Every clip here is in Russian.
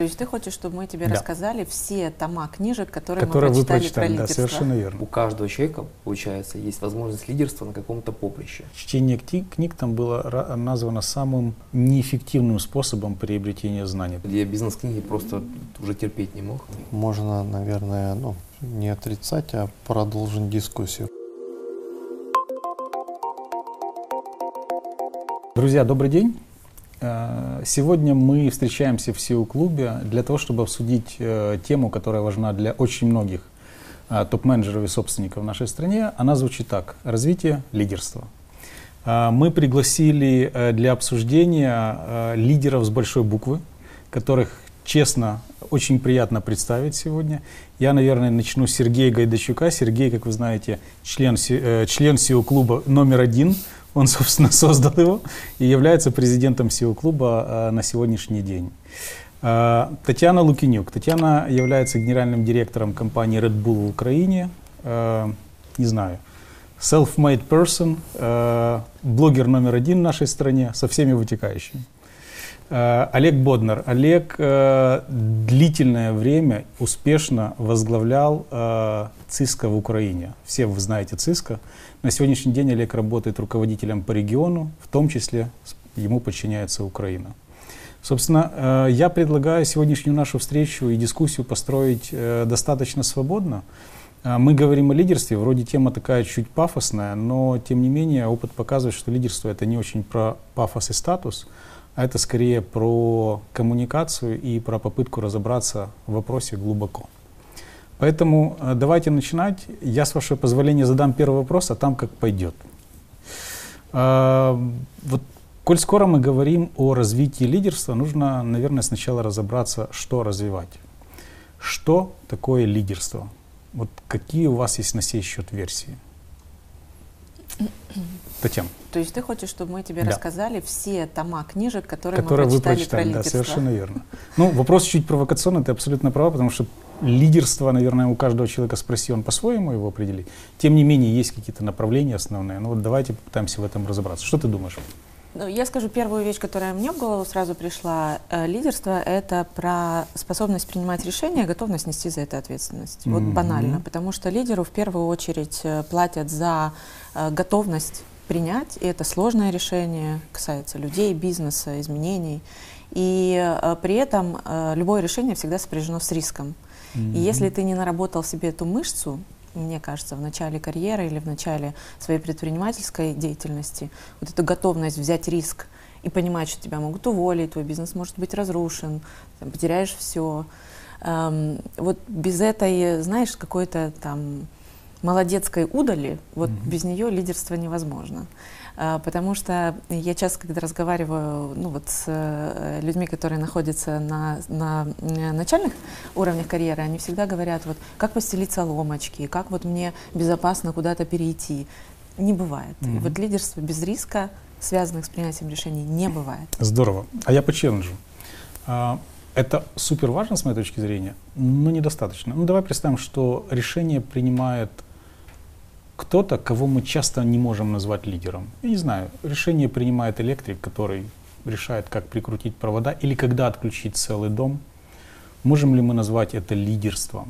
То есть ты хочешь, чтобы мы тебе Да. рассказали все тома книжек, которые, Которые мы вы прочитали, прочитали, про да, лидерство? совершенно верно. У каждого человека, получается, есть возможность лидерства на каком-то поприще. Чтение кни- книг там было названо самым неэффективным способом приобретения знаний. Я бизнес-книги просто уже терпеть не мог. Можно, наверное, ну, не отрицать, а продолжить дискуссию. Друзья, добрый день. Э, Сегодня мы встречаемся в SEO-клубе для того, чтобы обсудить э, тему, которая важна для очень многих э, топ-менеджеров и собственников в нашей стране. Она звучит так. Развитие лидерства. Мы пригласили для обсуждения лидеров с большой буквы, которых, честно, очень приятно представить сегодня. Я, наверное, начну с Сергея Гайдачука. Сергей, как вы знаете, член, член SEO-клуба номер один. Он, собственно, создал его и является президентом SEO-клуба э, на сегодняшний день. Э, Татьяна Лукинюк. Татьяна является генеральным директором компании Red Bull в Украине. Э, Не знаю, self-made person, блогер номер один в нашей стране со всеми вытекающими. Олег Боднар. Олег длительное время успешно возглавлял ЦИСКО в Украине. Все вы знаете ЦИСКО. На сегодняшний день Олег работает руководителем по региону, в том числе ему подчиняется Украина. Собственно, э, я предлагаю сегодняшнюю нашу встречу и дискуссию построить э, достаточно свободно. Э, Мы говорим о лидерстве, вроде тема такая чуть пафосная, но тем не менее опыт показывает, что лидерство это не очень про пафос и статус, а это скорее про коммуникацию и про попытку разобраться в вопросе глубоко. Поэтому э, давайте начинать. Я, с вашего позволения, задам первый вопрос, а там как пойдет. Э, Вот, коль скоро мы говорим о развитии лидерства, нужно, наверное, сначала разобраться, что развивать. Что такое лидерство? Вот какие у вас есть на сей счет версии? Татьяна, То есть ты хочешь, чтобы мы тебе Да. рассказали все тома книжек, которые, которые мы вы прочитали, прочитали, про да, лидерство? совершенно верно. Ну, вопрос чуть провокационный, ты абсолютно права, потому что лидерство, наверное, у каждого человека спроси, он по-своему его определит. Тем не менее, есть какие-то направления основные. Ну вот давайте попытаемся в этом разобраться. Что ты думаешь? Ну, я скажу первую вещь, которая мне в голову сразу пришла. Э, Лидерство — это про способность принимать решения, готовность нести за это ответственность. Вот Мгм. банально. Потому что лидеру в первую очередь э, платят за э, готовность принять, и это сложное решение, касается людей, бизнеса, изменений. И при этом любое решение всегда сопряжено с риском. И если ты не наработал себе эту мышцу, мне кажется, в начале карьеры или в начале своей предпринимательской деятельности, вот эту готовность взять риск и понимать, что тебя могут уволить, твой бизнес может быть разрушен, там, потеряешь все. вот без этой, знаешь, какой-то там молодецкой удали, вот Мгм. без нее лидерство невозможно. А, Потому что я часто, когда разговариваю ну, вот, с э, людьми, которые находятся на, на э, начальных уровнях карьеры, они всегда говорят, вот, как постелить соломочки, как вот мне безопасно куда-то перейти. Не бывает. И Мгм. вот лидерство без риска, связанных с принятием решений, не бывает. Здорово. А я по челленджу. А, Это супер важно с моей точки зрения, но недостаточно. Ну давай представим, что решение принимает кто-то, кого мы часто не можем назвать лидером. Я не знаю, решение принимает электрик, который решает, как прикрутить провода или когда отключить целый дом. Можем ли мы назвать это лидерством?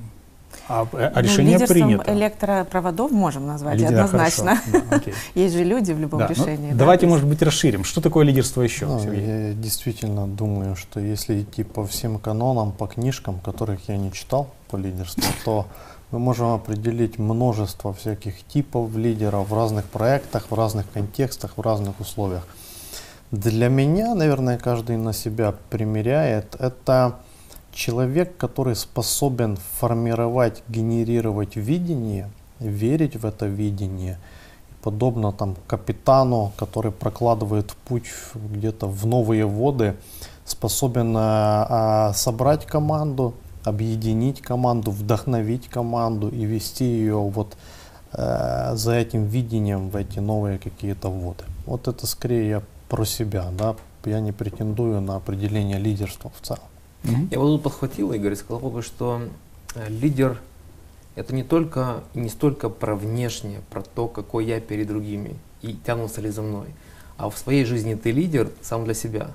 А, э, а Ну, решение лидерством принято. электропроводов можем назвать, Лидера, однозначно. хорошо. Да, окей. Есть же люди в любом Да, ну, решении. да, давайте, может быть, расширим. Что такое лидерство еще, Ну, Сергей? я действительно думаю, что если идти по всем канонам, по книжкам, которых я не читал по лидерству, то мы можем определить множество всяких типов лидеров в разных проектах, в разных контекстах, в разных условиях. Для меня, наверное, каждый на себя примеряет, это человек, который способен формировать, генерировать видение, верить в это видение, подобно там капитану, который прокладывает путь где-то в новые воды, способен а, а, собрать команду, объединить команду, вдохновить команду и вести ее вот э, за этим видением в эти новые какие-то воды. Вот это скорее я про себя, да, я не претендую на определение лидерства в целом. Я вот тут подхватил, Игорь, и сказал бы, что э, лидер это не только не столько про внешнее, про то, какой я перед другими и тянутся ли за мной, а в своей жизни ты лидер сам для себя.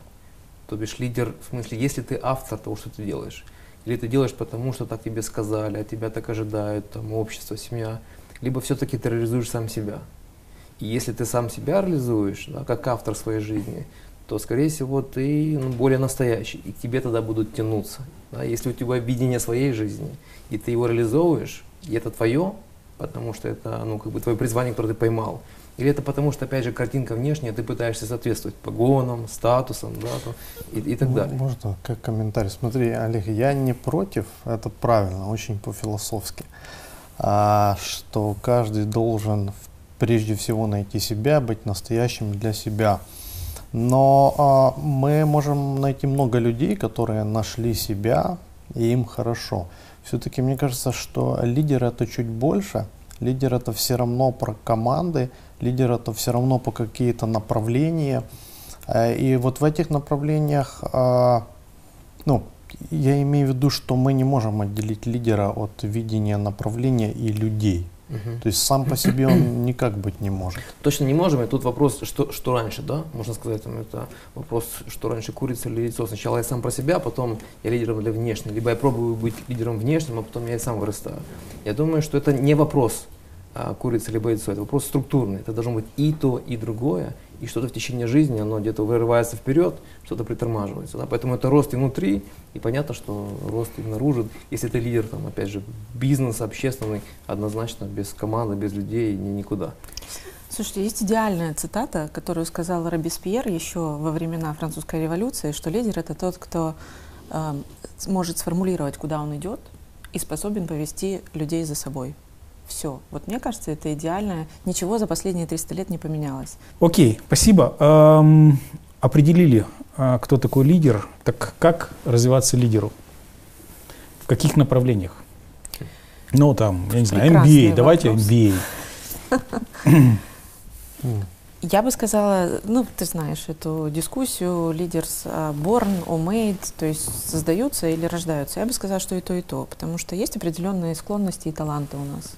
То бишь лидер, в смысле, если ты автор того, что ты делаешь, или ты делаешь потому, что так тебе сказали, а тебя так ожидают, там, общество, семья, либо все-таки ты реализуешь сам себя. И если ты сам себя реализуешь, да, как автор своей жизни, то, скорее всего, ты ну, более настоящий, и к тебе тогда будут тянуться. Да? Если у тебя видение своей жизни, и ты его реализовываешь, и это твое, потому что это ну, как бы твое призвание, которое ты поймал, или это потому, что, опять же, картинка внешняя, ты пытаешься соответствовать погонам, статусам, да, то, и, и так далее. Можно как комментарий? Смотри, Олег, я не против, это правильно, очень по-философски, а, что каждый должен прежде всего найти себя, быть настоящим для себя. Но а, мы можем найти много людей, которые нашли себя, и им хорошо. Все-таки мне кажется, что лидер это чуть больше. Лидер это все равно про команды, лидер это все равно по какие-то направления. Э, и вот в этих направлениях, а, ну, я имею в виду, что мы не можем отделить лидера от видения направления и людей. Угу. То есть сам по себе он никак быть не может. Точно не можем. И тут вопрос, что, что раньше, да? Можно сказать, там, это вопрос, что раньше курица или яйцо. Сначала я сам про себя, а потом я лидером для внешнего. Либо я пробую быть лидером внешним, а потом я и сам вырастаю. Я думаю, что это не вопрос а, курица либо яйцо. Это вопрос структурный. Это должно быть и то, и другое и что-то в течение жизни, оно где-то вырывается вперед, что-то притормаживается. Да? Поэтому это рост и внутри, и понятно, что рост и наружу. Если ты лидер, там, опять же, бизнес общественный, однозначно без команды, без людей ни, никуда. Слушайте, есть идеальная цитата, которую сказал Робеспьер еще во времена французской революции, что лидер это тот, кто э, может сформулировать, куда он идет, и способен повести людей за собой. Все. Вот мне кажется, это идеально. Ничего за последние 300 лет не поменялось. Окей, спасибо. Эм, определили, э, кто такой лидер. Так как развиваться лидеру? В каких направлениях? Ну, там, я не знаю, MBA. Давайте MBA. Я бы сказала, ну, ты знаешь эту дискуссию, лидерс born or made, то есть создаются или рождаются. Я бы сказала, что и то, и то, потому что есть определенные склонности и таланты у нас.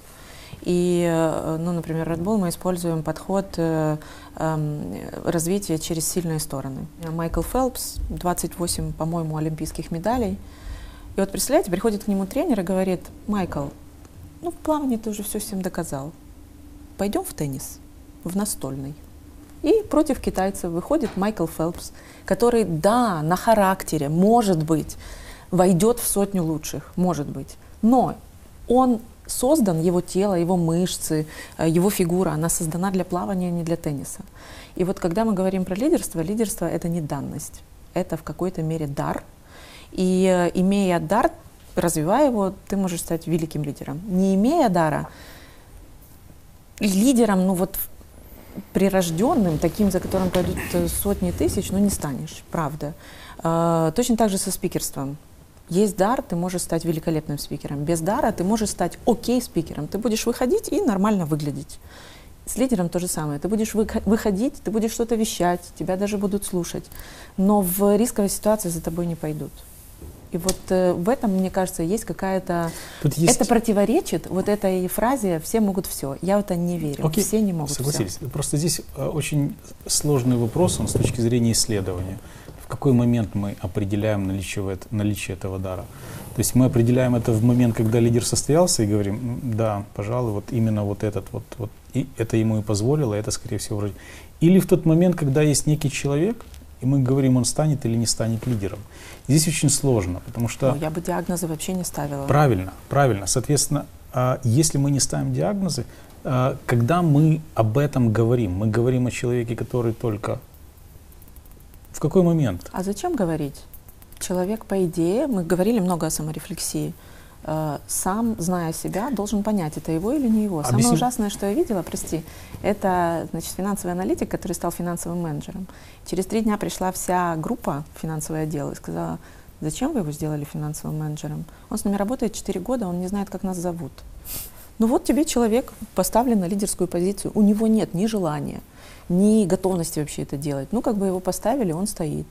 И, э, ну, например, Red Bull мы используем подход э, эм, развития через сильные стороны. Майкл Фелпс, 28, по-моему, олимпийских медалей. И вот, представляете, приходит к нему тренер и говорит, Майкл, ну, в плавании ты уже все всем доказал. Пойдем в теннис, в настольный. И против китайцев выходит Майкл Фелпс, который, да, на характере, может быть, войдет в сотню лучших, может быть. Но он создан, его тело, его мышцы, э, его фигура, она создана для плавания, а не для тенниса. И вот когда мы говорим про лидерство, лидерство это не данность, это в какой-то мере дар. И э, имея дар, развивая его, ты можешь стать великим лидером. Не имея дара, лидером, ну вот прирожденным, таким, за которым пойдут э, сотни тысяч, ну не станешь, правда. Точно так же со спикерством. Есть дар, ты можешь стать великолепным спикером. Без дара ты можешь стать окей спикером. Ты будешь выходить и нормально выглядеть. С лидером то же самое. Ты будешь выходить, ты будешь что-то вещать, тебя даже будут слушать. Но в рисковой ситуации за тобой не пойдут. И вот э, в этом, мне кажется, есть какая-то... Есть... Это противоречит вот этой фразе «все могут все». Я в это не верю. Окей, все не могут согласились. все. Просто здесь э, очень сложный вопрос он с точки зрения исследования какой момент мы определяем наличие, наличие этого дара. То есть мы определяем это в момент, когда лидер состоялся и говорим, да, пожалуй, вот именно вот этот вот, вот и это ему и позволило, это скорее всего вроде. Или в тот момент, когда есть некий человек, и мы говорим, он станет или не станет лидером. Здесь очень сложно, потому что... Ну, я бы диагнозы вообще не ставила. Правильно, правильно. Соответственно, а, если мы не ставим диагнозы, а, когда мы об этом говорим, мы говорим о человеке, который только в какой момент? А зачем говорить? Человек, по идее, мы говорили много о саморефлексии, э, сам, зная себя, должен понять, это его или не его. Объясни. Самое ужасное, что я видела, прости, это значит, финансовый аналитик, который стал финансовым менеджером. Через три дня пришла вся группа финансовый отдел и сказала, зачем вы его сделали финансовым менеджером? Он с нами работает 4 года, он не знает, как нас зовут. Ну вот тебе человек поставлен на лидерскую позицию, у него нет ни желания, ни готовности вообще это делать. Ну, как бы его поставили, он стоит.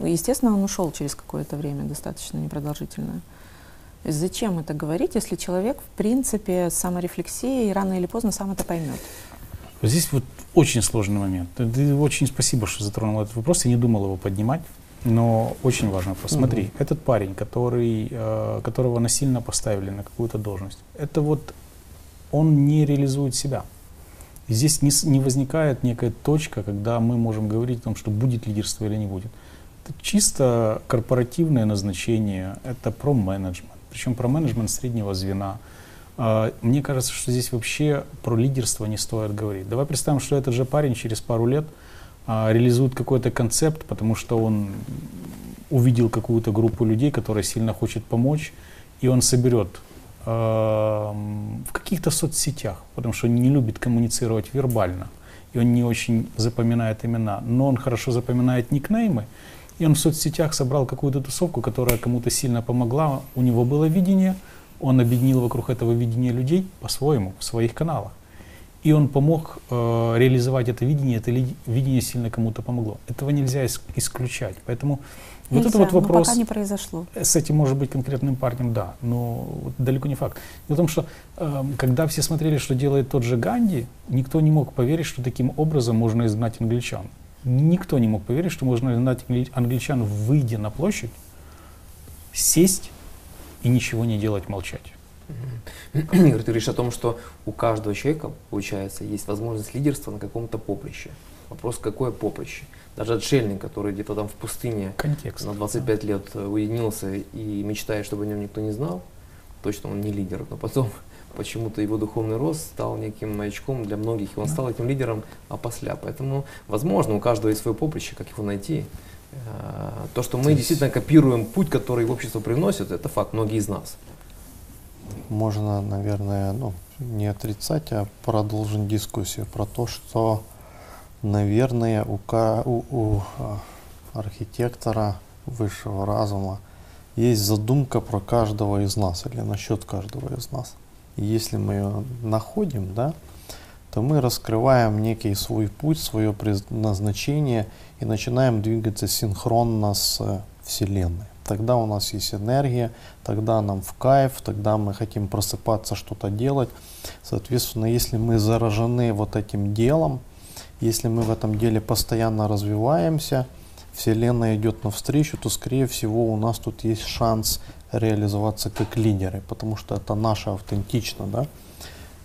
Естественно, он ушел через какое-то время, достаточно непродолжительное. Зачем это говорить, если человек, в принципе, с саморефлексией рано или поздно сам это поймет? Здесь вот очень сложный момент. Очень спасибо, что затронул этот вопрос. Я не думал его поднимать. Но очень важно посмотри, угу. этот парень, который, э, которого насильно поставили на какую-то должность, это вот он не реализует себя. Здесь не, не возникает некая точка, когда мы можем говорить о том, что будет лидерство или не будет. Это чисто корпоративное назначение, это про менеджмент, причем про менеджмент среднего звена. А, мне кажется, что здесь вообще про лидерство не стоит говорить. Давай представим, что этот же парень через пару лет а, реализует какой-то концепт, потому что он увидел какую-то группу людей, которая сильно хочет помочь, и он соберет в каких-то соцсетях, потому что он не любит коммуницировать вербально, и он не очень запоминает имена, но он хорошо запоминает никнеймы, и он в соцсетях собрал какую-то тусовку, которая кому-то сильно помогла, у него было видение, он объединил вокруг этого видения людей по-своему, в своих каналах. И он помог э, реализовать это видение, это видение сильно кому-то помогло. Этого нельзя ис- исключать. Поэтому Нельзя, вот это вот вопрос. пока не произошло. С этим может быть конкретным парнем, да, но вот далеко не факт. Дело в том, что э, когда все смотрели, что делает тот же Ганди, никто не мог поверить, что таким образом можно изгнать англичан. Никто не мог поверить, что можно изгнать англичан, выйдя на площадь, сесть и ничего не делать, молчать. Игорь, ты говоришь о том, что у каждого человека, получается, есть возможность лидерства на каком-то поприще. Вопрос, какое поприще? Даже отшельник, который где-то там в пустыне Контекст, на 25 да. лет уединился и мечтает, чтобы о нем никто не знал, точно он не лидер, но потом почему-то его духовный рост стал неким маячком для многих, и он стал этим лидером опосля. Поэтому, возможно, у каждого есть свое поприще, как его найти. Э, то, что мы действительно копируем путь, который общество приносит, это факт, многие из нас можно, наверное, ну, не отрицать, а продолжить дискуссию про то, что, наверное, у, у, у а, архитектора высшего разума есть задумка про каждого из нас или насчет каждого из нас. И если мы ее находим, да, то мы раскрываем некий свой путь, свое предназначение и начинаем двигаться синхронно с Вселенной тогда у нас есть энергия, тогда нам в кайф, тогда мы хотим просыпаться, что-то делать. Соответственно, если мы заражены вот этим делом, если мы в этом деле постоянно развиваемся, Вселенная идет навстречу, то, скорее всего, у нас тут есть шанс реализоваться как лидеры, потому что это наше автентично, да,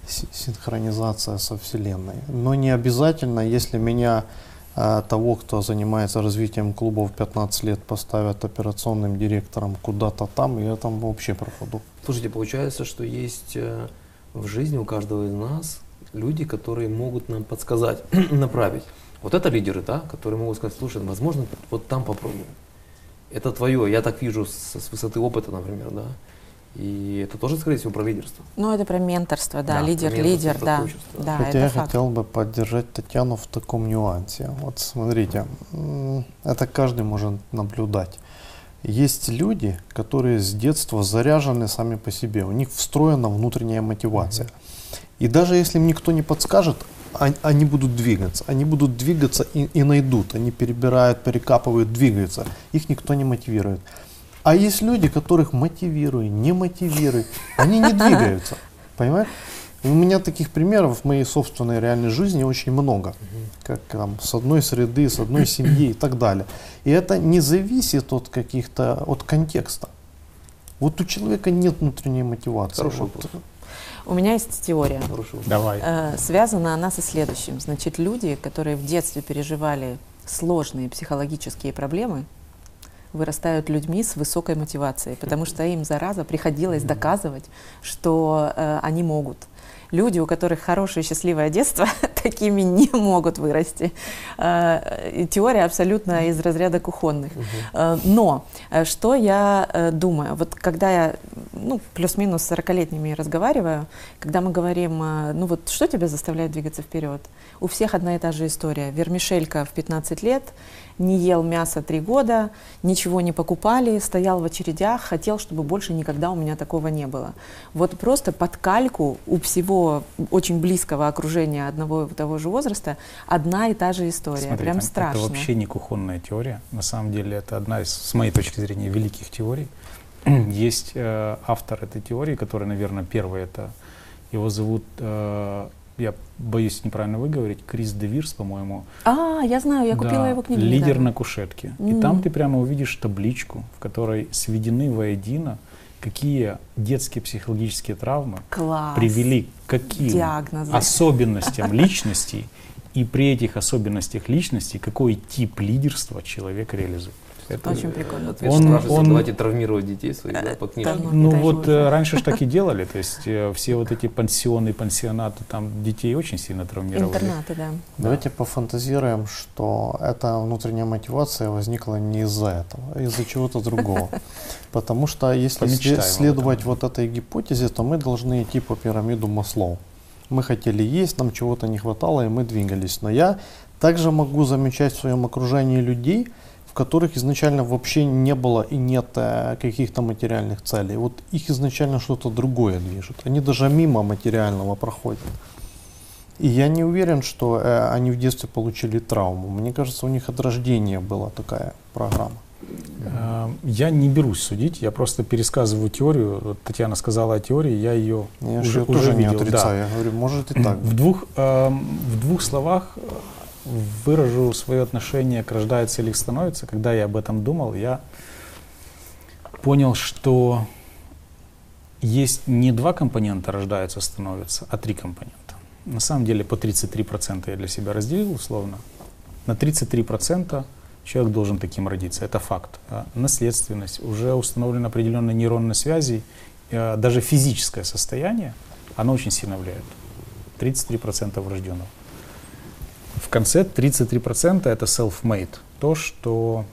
синхронизация со Вселенной. Но не обязательно, если меня а того, кто занимается развитием клубов 15 лет, поставят операционным директором куда-то там, я там вообще пропаду. Слушайте, получается, что есть э, в жизни у каждого из нас люди, которые могут нам подсказать, направить. Вот это лидеры, да, которые могут сказать, слушай, возможно, вот там попробуем. Это твое, я так вижу с, с высоты опыта, например, да. И это тоже, скорее всего, про лидерство. Ну, это про менторство, да, да лидер, лидер, да. да. Хотя я факт. хотел бы поддержать Татьяну в таком нюансе. Вот смотрите, это каждый может наблюдать. Есть люди, которые с детства заряжены сами по себе, у них встроена внутренняя мотивация. И даже если им никто не подскажет, они будут двигаться. Они будут двигаться и, и найдут. Они перебирают, перекапывают, двигаются. Их никто не мотивирует. А есть люди, которых мотивируй, не мотивируй, они не двигаются. Понимаешь? У меня таких примеров в моей собственной реальной жизни очень много. Как там с одной среды, с одной семьи и так далее. И это не зависит от каких-то, от контекста. Вот у человека нет внутренней мотивации. Хороший вот. У меня есть теория. Давай. Э, связана она со следующим. Значит, люди, которые в детстве переживали сложные психологические проблемы, вырастают людьми с высокой мотивацией, потому что им, зараза, приходилось доказывать, что э, они могут. Люди, у которых хорошее счастливое детство, такими не могут вырасти. Э, теория абсолютно из разряда кухонных. Э, но э, что я э, думаю? Вот когда я ну, плюс-минус 40-летними разговариваю, когда мы говорим, э, ну вот что тебя заставляет двигаться вперед? У всех одна и та же история. Вермишелька в 15 лет, не ел мясо три года, ничего не покупали, стоял в очередях, хотел, чтобы больше никогда у меня такого не было. Вот просто под кальку у всего очень близкого окружения одного и того же возраста одна и та же история. Смотри, Прям страшно. Это вообще не кухонная теория. На самом деле это одна из, с моей точки зрения, великих теорий. Есть э, автор этой теории, который, наверное, первый это его зовут э, я боюсь неправильно выговорить, Крис Девирс, по-моему. А, я знаю, я купила Да, его книгу. Лидер недавно. на кушетке. И М. там ты прямо увидишь табличку, в которой сведены воедино, какие детские психологические травмы Класс. привели к каким Диагнозы. особенностям личности, и при этих особенностях личности какой тип лидерства человек реализует. Это- Очень прикольно. Ответ Он- он- давайте травмировать детей своих да, по книжкам. Ну вот Боже. э, раньше ж так и делали, то есть э, все вот эти пансионы, пансионаты, там детей очень сильно травмировали. Интернаты, да. Давайте пофантазируем, что эта внутренняя мотивация возникла не из-за этого, а из-за чего-то другого. Потому что если следовать вот этой гипотезе, то мы должны идти по пирамиду Маслоу. Мы хотели есть, нам чего-то не хватало, и мы двигались. Но я также могу замечать в своем окружении людей, в которых изначально вообще не было и нет э, каких-то материальных целей. Вот их изначально что-то другое движет. Они даже мимо материального проходят. И я не уверен, что э, они в детстве получили травму. Мне кажется, у них от рождения была такая программа. Э, Я не берусь судить, я просто пересказываю теорию. Татьяна сказала о теории, я ее Я уже, же уже тоже не видел. да. отрицаю. Я говорю, может и так. В двух, эм, в двух словах э, выражу свое отношение к рождается или становится. Когда я об этом думал, я понял, что есть не два компонента рождаются, становятся, а три компонента. На самом деле по 33% я для себя разделил условно. На 33% человек должен таким родиться, это факт. А Наследственность, уже установлена определенная нейронная связи, э, даже физическое состояние, оно очень сильно влияет. 33% врожденного. В конце 33% это self-made, то, что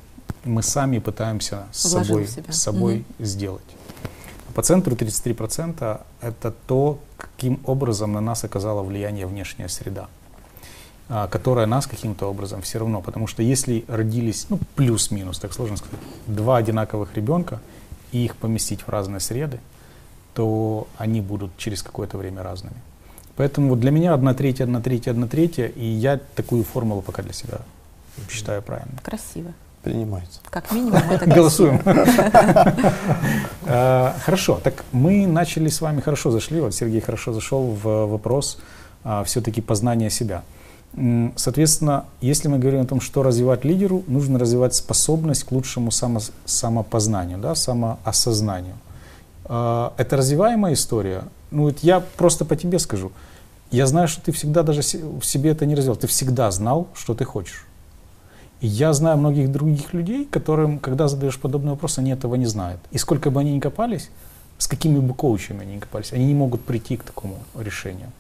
мы сами пытаемся с собой, с собой сделать. А По центру 33% это то, каким образом на нас оказала влияние внешняя среда, а, которая нас каким-то образом все равно, потому что если родились, ну плюс-минус, так сложно сказать, два одинаковых ребенка и их поместить в разные среды, то они будут через какое-то время разными. Поэтому вот для меня одна третья, одна третья, одна третья, и я такую формулу пока для себя считаю правильно. Красиво. Принимается. Как минимум это красиво. Голосуем. Э, Хорошо, так мы начали с вами хорошо зашли, вот Сергей хорошо зашел в вопрос все-таки познания себя. Соответственно, если мы говорим о том, что развивать лидеру, нужно развивать способность к лучшему само- самопознанию, да, самоосознанию. Э, Это развиваемая история. Ну, вот я просто по тебе скажу. Я знаю, что ты всегда даже в себе это не развил. Ты всегда знал, что ты хочешь. И я знаю многих других людей, которым, когда задаешь подобный вопрос, они этого не знают. И сколько бы они ни копались, с какими бы коучами они ни копались, они не могут прийти к такому решению.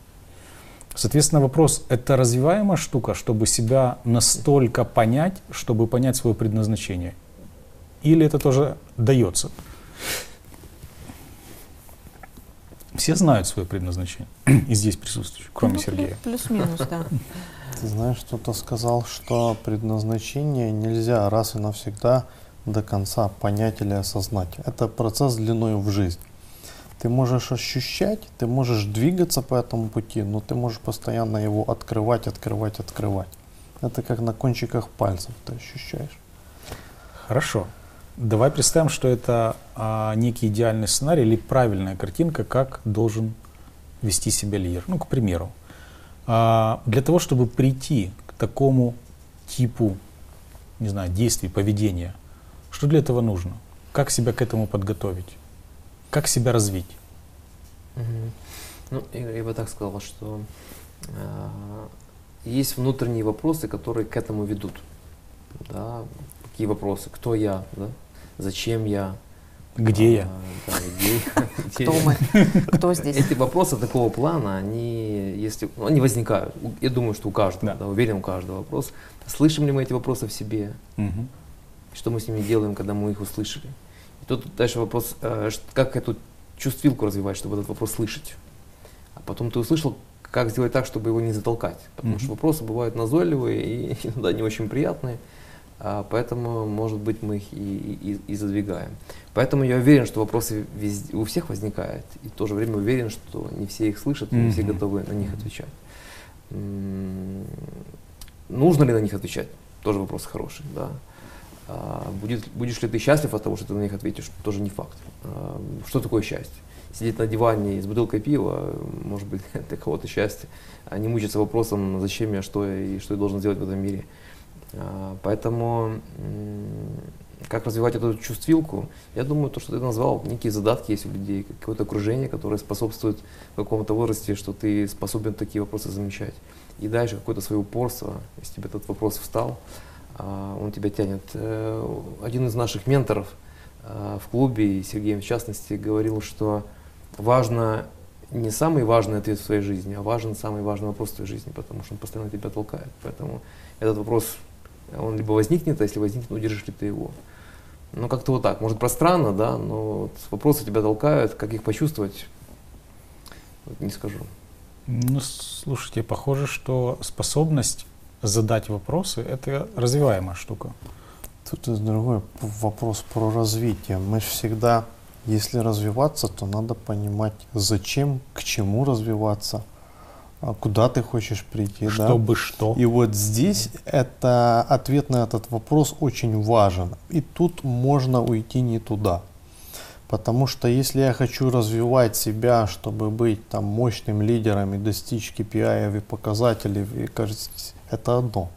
Соответственно, вопрос, это развиваемая штука, чтобы себя настолько понять, чтобы понять свое предназначение? Или это тоже дается? Все знают свое предназначение, и здесь присутствующие, кроме Ну, Сергея. плю- Плюс-минус, да. Ты знаешь, кто-то сказал, что предназначение нельзя раз и навсегда до конца понять или осознать. Это процесс длиной в жизнь. Ты можешь ощущать, ты можешь двигаться по этому пути, но ты можешь постоянно его открывать, открывать, открывать. Это как на кончиках пальцев ты ощущаешь. Хорошо. Давай представим, что это а, некий идеальный сценарий или правильная картинка, как должен вести себя лидер. Ну, к примеру, а, для того, чтобы прийти к такому типу, не знаю, действий, поведения, что для этого нужно? Как себя к этому подготовить? Как себя развить? Мгм. Ну, я, я бы так сказал, что э, есть внутренние вопросы, которые к этому ведут. Да, какие вопросы? Кто я? Да? Зачем я? Где я? А, да, где я? Где Кто я? мы? Кто здесь? Эти вопросы такого плана, они, если, ну, они возникают. Я думаю, что у каждого, Да. да, уверен, у каждого вопрос. Слышим ли мы эти вопросы в себе? Что мы с ними делаем, когда мы их услышали? И тут дальше вопрос, э, как эту чувствилку развивать, чтобы этот вопрос слышать. А потом ты услышал, как сделать так, чтобы его не затолкать. Потому Мгм. что вопросы бывают назойливые и иногда не очень приятные. Поэтому, может быть, мы их и, и- и задвигаем. Поэтому я уверен, что вопросы везде- у всех возникают. И в то же время уверен, что не все их слышат, не все готовы на них отвечать. Нужно ли на них отвечать? Тоже вопрос хороший, да. А, будет, будешь ли ты счастлив от того, что ты на них ответишь? Тоже не факт. А, что такое счастье? сидеть на диване с бутылкой пива, может быть, для кого-то счастье, а не мучиться вопросом, зачем я, что я и что я должен сделать в этом мире. А, поэтому как развивать эту чувствилку, я думаю, то, что ты назвал, некие задатки есть у людей, какое-то окружение, которое способствует в каком-то возрасте, что ты способен такие вопросы замечать. И дальше какое-то свое упорство, если тебе этот вопрос встал, а, он тебя тянет. Э, один из наших менторов а, в клубе, и Сергей в частности, говорил, что важно не самый важный ответ в своей жизни, а важен самый важный вопрос в твоей жизни, потому что он постоянно тебя толкает. Поэтому этот вопрос, он либо возникнет, а если возникнет, удержишь ли ты его. Ну, как-то вот так. Может, пространно, да, но вот вопросы тебя толкают, как их почувствовать, вот не скажу. Ну, слушайте, похоже, что способность задать вопросы – это развиваемая штука. Тут другой вопрос про развитие. Мы же всегда, если развиваться, то надо понимать, зачем, к чему развиваться, куда ты хочешь прийти. Чтобы да? что. И вот здесь это ответ на этот вопрос очень важен. И тут можно уйти не туда. Потому что если я хочу развивать себя, чтобы быть там мощным лидером и достичь KPI и показателей, и, кажется, это одно.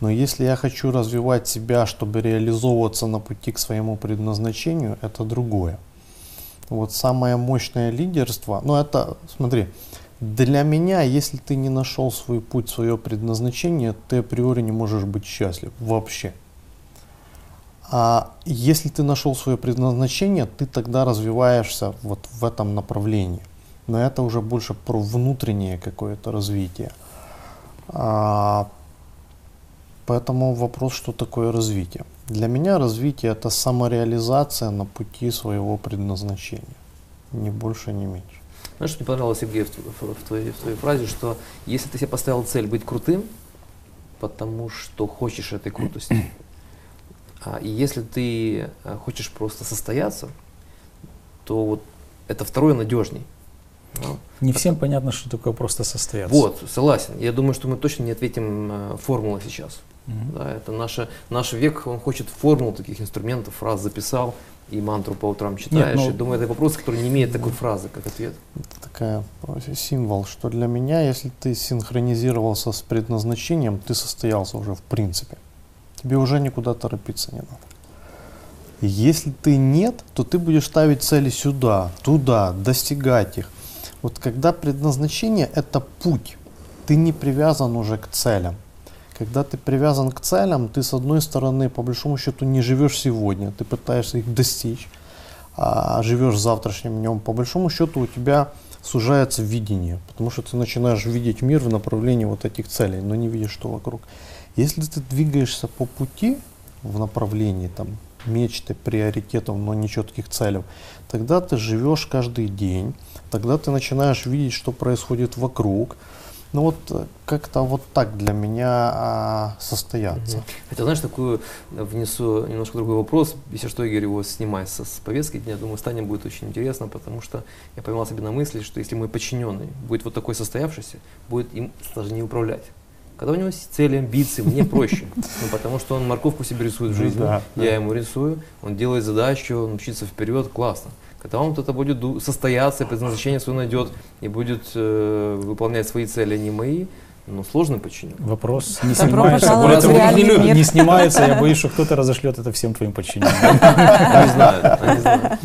Но если я хочу развивать себя, чтобы реализовываться на пути к своему предназначению, это другое. Вот самое мощное лидерство, ну это, смотри, для меня, если ты не нашел свой путь, свое предназначение, ты априори не можешь быть счастлив вообще. А если ты нашел свое предназначение, ты тогда развиваешься вот в этом направлении. Но это уже больше про внутреннее какое-то развитие. А, поэтому вопрос, что такое развитие. Для меня развитие это самореализация на пути своего предназначения. Ни больше, ни меньше. Знаешь, что мне понравилось, Сергей, в, в, в, твоей, в твоей фразе, что если ты себе поставил цель быть крутым, потому что хочешь этой крутости, а, и если ты а, хочешь просто состояться, то вот это второе надежней. Ну, не всем понятно, что такое просто состояться. Вот, согласен. Я думаю, что мы точно не ответим э, формулой сейчас. Mm-hmm. Да, это наша, наш век, он хочет формул таких инструментов, фраз записал и мантру по утрам читаешь. Нет, ну, и думаю, это вопрос, который не имеет такой фразы, как ответ. Это такая символ, что для меня, если ты синхронизировался с предназначением, ты состоялся уже в принципе. Тебе уже никуда торопиться не надо. Если ты нет, то ты будешь ставить цели сюда, туда, достигать их. Вот когда предназначение это путь, ты не привязан уже к целям. Когда ты привязан к целям, ты с одной стороны, по большому счету, не живешь сегодня, ты пытаешься их достичь, а живешь завтрашним днем. По большому счету у тебя сужается видение, потому что ты начинаешь видеть мир в направлении вот этих целей, но не видишь, что вокруг. Если ты двигаешься по пути в направлении там, мечты, приоритетов, но нечетких целей, тогда ты живешь каждый день, тогда ты начинаешь видеть, что происходит вокруг. Ну вот э, как-то вот так для меня а, состояться. Угу. Хотя, знаешь, такую внесу немножко другой вопрос. Если что, Игорь его снимает с, с повестки дня, думаю, станем будет очень интересно, потому что я поймал себе на мысли, что если мой подчиненный будет вот такой состоявшийся, будет им сложнее управлять. Когда у него есть цели, амбиции, мне проще. Ну, потому что он морковку себе рисует в ну жизни, да, я да. ему рисую, он делает задачу, он учится вперед, классно. Когда он вот это будет состояться, предназначение свое найдет и будет э, выполнять свои цели, а не мои, ну, сложно починить. Вопрос не снимается. Более того, не, любят. не снимается, я боюсь, что кто-то разошлет это всем твоим подчиненным. Не знаю, не знаю.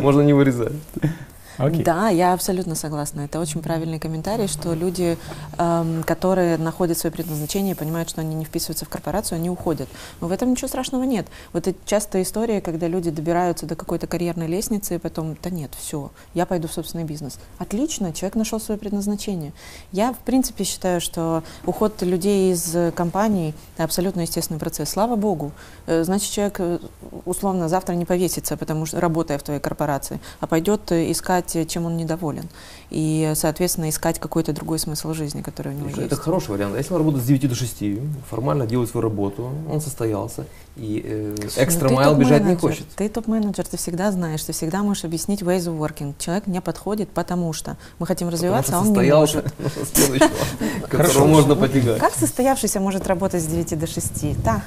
Можно не вырезать. Okay. Да, я абсолютно согласна. Это очень правильный комментарий, что люди, эм, которые находят свое предназначение, понимают, что они не вписываются в корпорацию, они уходят. Но в этом ничего страшного нет. Вот это частая история, когда люди добираются до какой-то карьерной лестницы, и потом, да нет, все, я пойду в собственный бизнес. Отлично, человек нашел свое предназначение. Я, в принципе, считаю, что уход людей из компаний – абсолютно естественный процесс. Слава богу. Э, значит, человек, э, условно, завтра не повесится, потому что работая в твоей корпорации, а пойдет искать понять, чем он недоволен. И, соответственно, искать какой-то другой смысл жизни, который у него это есть. Это хороший вариант. А если он работает с 9 до 6, формально делает свою работу, он состоялся, и э, экстра майл бежать не хочет. Ты топ-менеджер, ты всегда знаешь, ты всегда можешь объяснить ways of working. Человек не подходит, потому что мы хотим развиваться, а он не может. которого можно потягать. Как состоявшийся может работать с 9 до 6? Да.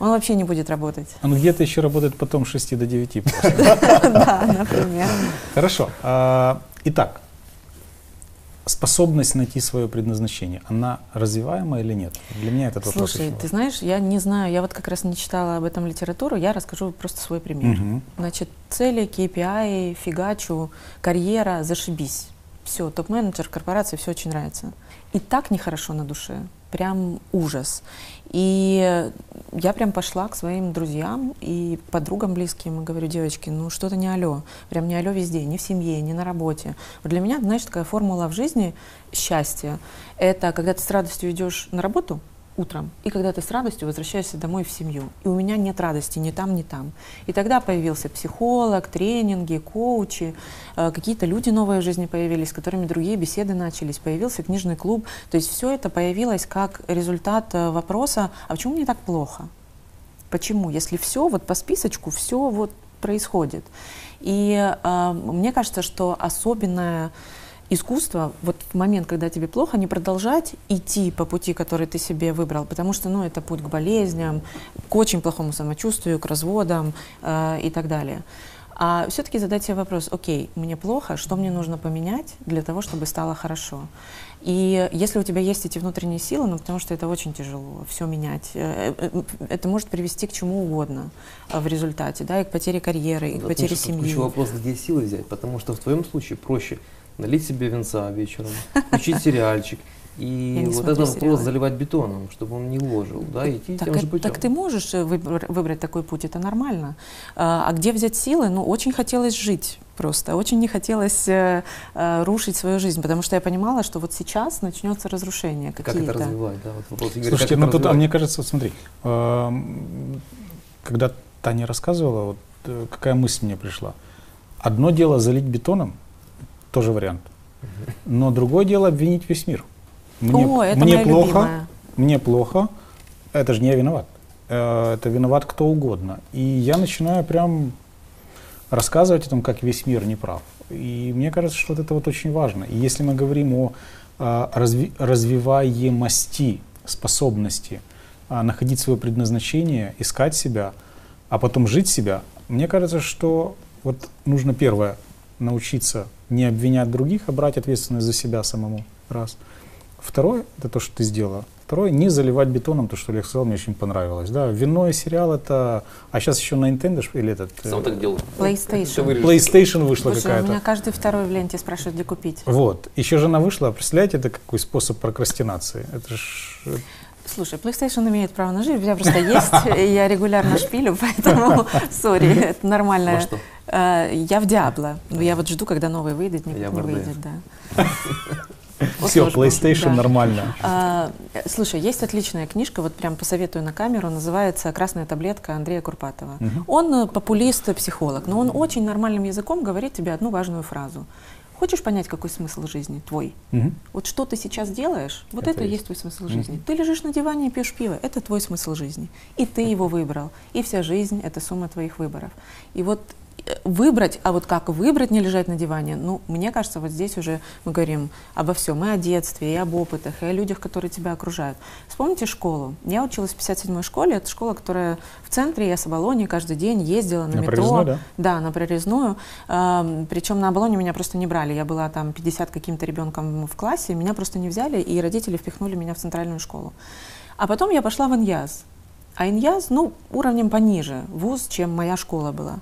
Он вообще не будет работать. Он где-то еще работает потом с 6 до 9 Да, например. Хорошо. А, итак, способность найти свое предназначение, она развиваемая или нет? Для меня этот вопрос Слушай, ты знаешь, я не знаю, я вот как раз не читала об этом литературу, я расскажу просто свой пример. Значит, цели, KPI, фигачу, карьера, зашибись. Все, топ-менеджер, корпорации, все очень нравится. И так нехорошо на душе, прям ужас. И я прям пошла к своим друзьям и подругам близким и говорю, девочки, ну что-то не алло, прям не алло везде, ни в семье, ни на работе. Вот для меня, знаешь, такая формула в жизни счастья, это когда ты с радостью идешь на работу, утром, и когда ты с радостью возвращаешься домой в семью. И у меня нет радости ни там, ни там. И тогда появился психолог, тренинги, коучи, э, какие-то люди новые в жизни появились, с которыми другие беседы начались, появился книжный клуб. То есть все это появилось как результат э, вопроса, а почему мне так плохо? Почему? Если все вот по списочку, все вот происходит. И э, мне кажется, что особенное искусство, вот в момент, когда тебе плохо, не продолжать идти по пути, который ты себе выбрал, потому что, ну, это путь к болезням, к очень плохому самочувствию, к разводам э, и так далее. А все-таки задать себе вопрос, окей, мне плохо, что мне нужно поменять для того, чтобы стало хорошо? И если у тебя есть эти внутренние силы, ну потому что это очень тяжело, все менять, э, э, э, это может привести к чему угодно в результате, да, и к потере карьеры, и к потере семьи. Ключевой вопрос, где силы взять, потому что в твоем случае проще налить себе венца вечером, включить сериальчик, и вот этот вопрос сериалы. заливать бетоном, чтобы он не ложил, да, и идти Так, тем же это- путем. так ты можешь э, выбр- выбрать такой путь, это нормально. А а где взять силы? Ну, очень хотелось жить просто, очень не хотелось э, э, рушить свою жизнь, потому что я понимала, что вот сейчас начнется разрушение Как это какие-то. развивать, да, вот вопрос Игорь, Слушайте, ну тут, а мне кажется, вот смотри, эм, когда Таня рассказывала, вот э, какая мысль мне пришла. Одно дело залить бетоном, тоже вариант. Но другое дело обвинить весь мир. Мне, О, это мне плохо, любимая. мне плохо, это же не я виноват. Э, Это виноват кто угодно. И я начинаю прям рассказывать о том, как весь мир не прав. И мне кажется, что вот это вот очень важно. И если мы говорим о а, разви- развиваемости, способности а, находить свое предназначение, искать себя, а потом жить себя, мне кажется, что вот нужно первое научиться не обвинять других, а брать ответственность за себя самому. Раз. Второе, это то, что ты сделала. Второе, не заливать бетоном, то, что Олег сказал, мне очень понравилось. Да, вино и сериал это... А сейчас еще на Nintendo, или этот... э, Сам так делал. PlayStation. PlayStation вышла Слушай, у какая-то. меня каждый второй в ленте спрашивает, где купить. Вот. Еще же она вышла, представляете, это какой способ прокрастинации. Это ж... Слушай, PlayStation имеет право на жизнь, у меня просто есть, я регулярно шпилю, поэтому, сори, это нормально. Во что? Э, Я в Диабло. Ну, Я вот жду, когда новый выйдет, никак не выйдет, да. Все, PlayStation нормально. А, э, Слушай, есть отличная книжка, вот прям посоветую на камеру, называется «Красная таблетка» Андрея Курпатова. Он э, популист, психолог, но он очень нормальным языком говорит тебе одну важную фразу. Хочешь понять, какой смысл жизни твой? Мгм. Вот что ты сейчас делаешь, вот Это это, есть. есть твой смысл жизни. Ты лежишь на диване и пьешь пиво, это твой смысл жизни. И ты его выбрал. И вся жизнь — это сумма твоих выборов. И вот выбрать, а вот как выбрать не лежать на диване, ну, мне кажется, вот здесь уже мы говорим обо всем, и о детстве, и об опытах, и о людях, которые тебя окружают. Вспомните школу. Я училась в 57-й школе, это школа, которая в центре, я с Оболони каждый день ездила на, На метро. Прорезной, да? Да, на прорезную. Причем на Оболоне меня просто не брали. Я была там 50 каким-то ребенком в классе, меня просто не взяли, и родители впихнули меня в центральную школу. А потом я пошла в Иньяз. А Иньяз, ну, уровнем пониже, вуз, чем моя школа была.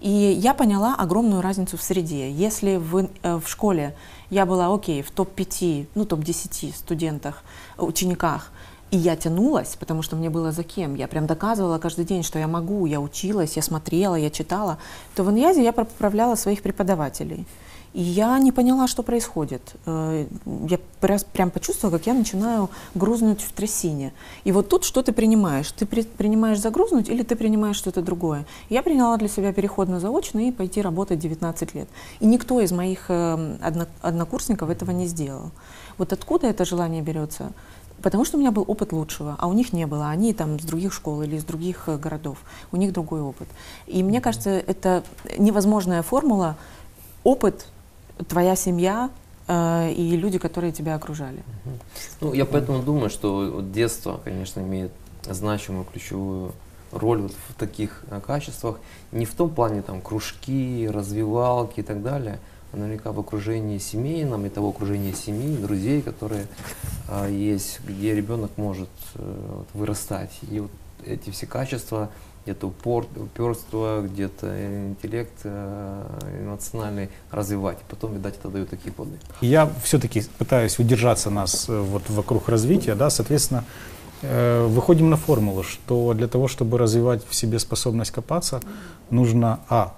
И я поняла огромную разницу в среде. Если в, э, в школе я была, окей, в топ-5, ну, топ-10 студентах, э, учениках, и я тянулась, потому что мне было за кем. Я прям доказывала каждый день, что я могу. Я училась, я смотрела, я читала. То в Иньязе я поправляла своих преподавателей. И я не поняла, что происходит. Э, Я пря- прям почувствовала, как я начинаю грузнуть в трясине. И вот тут что ты принимаешь? Ты при- принимаешь загрузнуть или ты принимаешь что-то другое? Я приняла для себя переход на заочный и пойти работать 19 лет. И никто из моих э, одно- однокурсников этого не сделал. Вот откуда это желание берется? Потому что у меня был опыт лучшего, а у них не было. Они там с других школ или из других э, городов. У них другой опыт. И мне кажется, это невозможная формула. Опыт, твоя семья э, и люди, которые тебя окружали. Ну, я поэтому думаю, что детство, конечно, имеет значимую ключевую роль вот в таких э, качествах, не в том плане там кружки, развивалки и так далее, а наверняка в окружении семейном и того окружения семьи, друзей, которые а, есть, где ребенок может вырастать. И вот эти все качества, где-то упор, уперство, где-то интеллект э, эмоциональный развивать. Потом, видать, это дает такие плоды. Я все-таки пытаюсь удержаться нас э, вот вокруг развития, да, соответственно, э, выходим на формулу, что для того, чтобы развивать в себе способность копаться, нужно, а,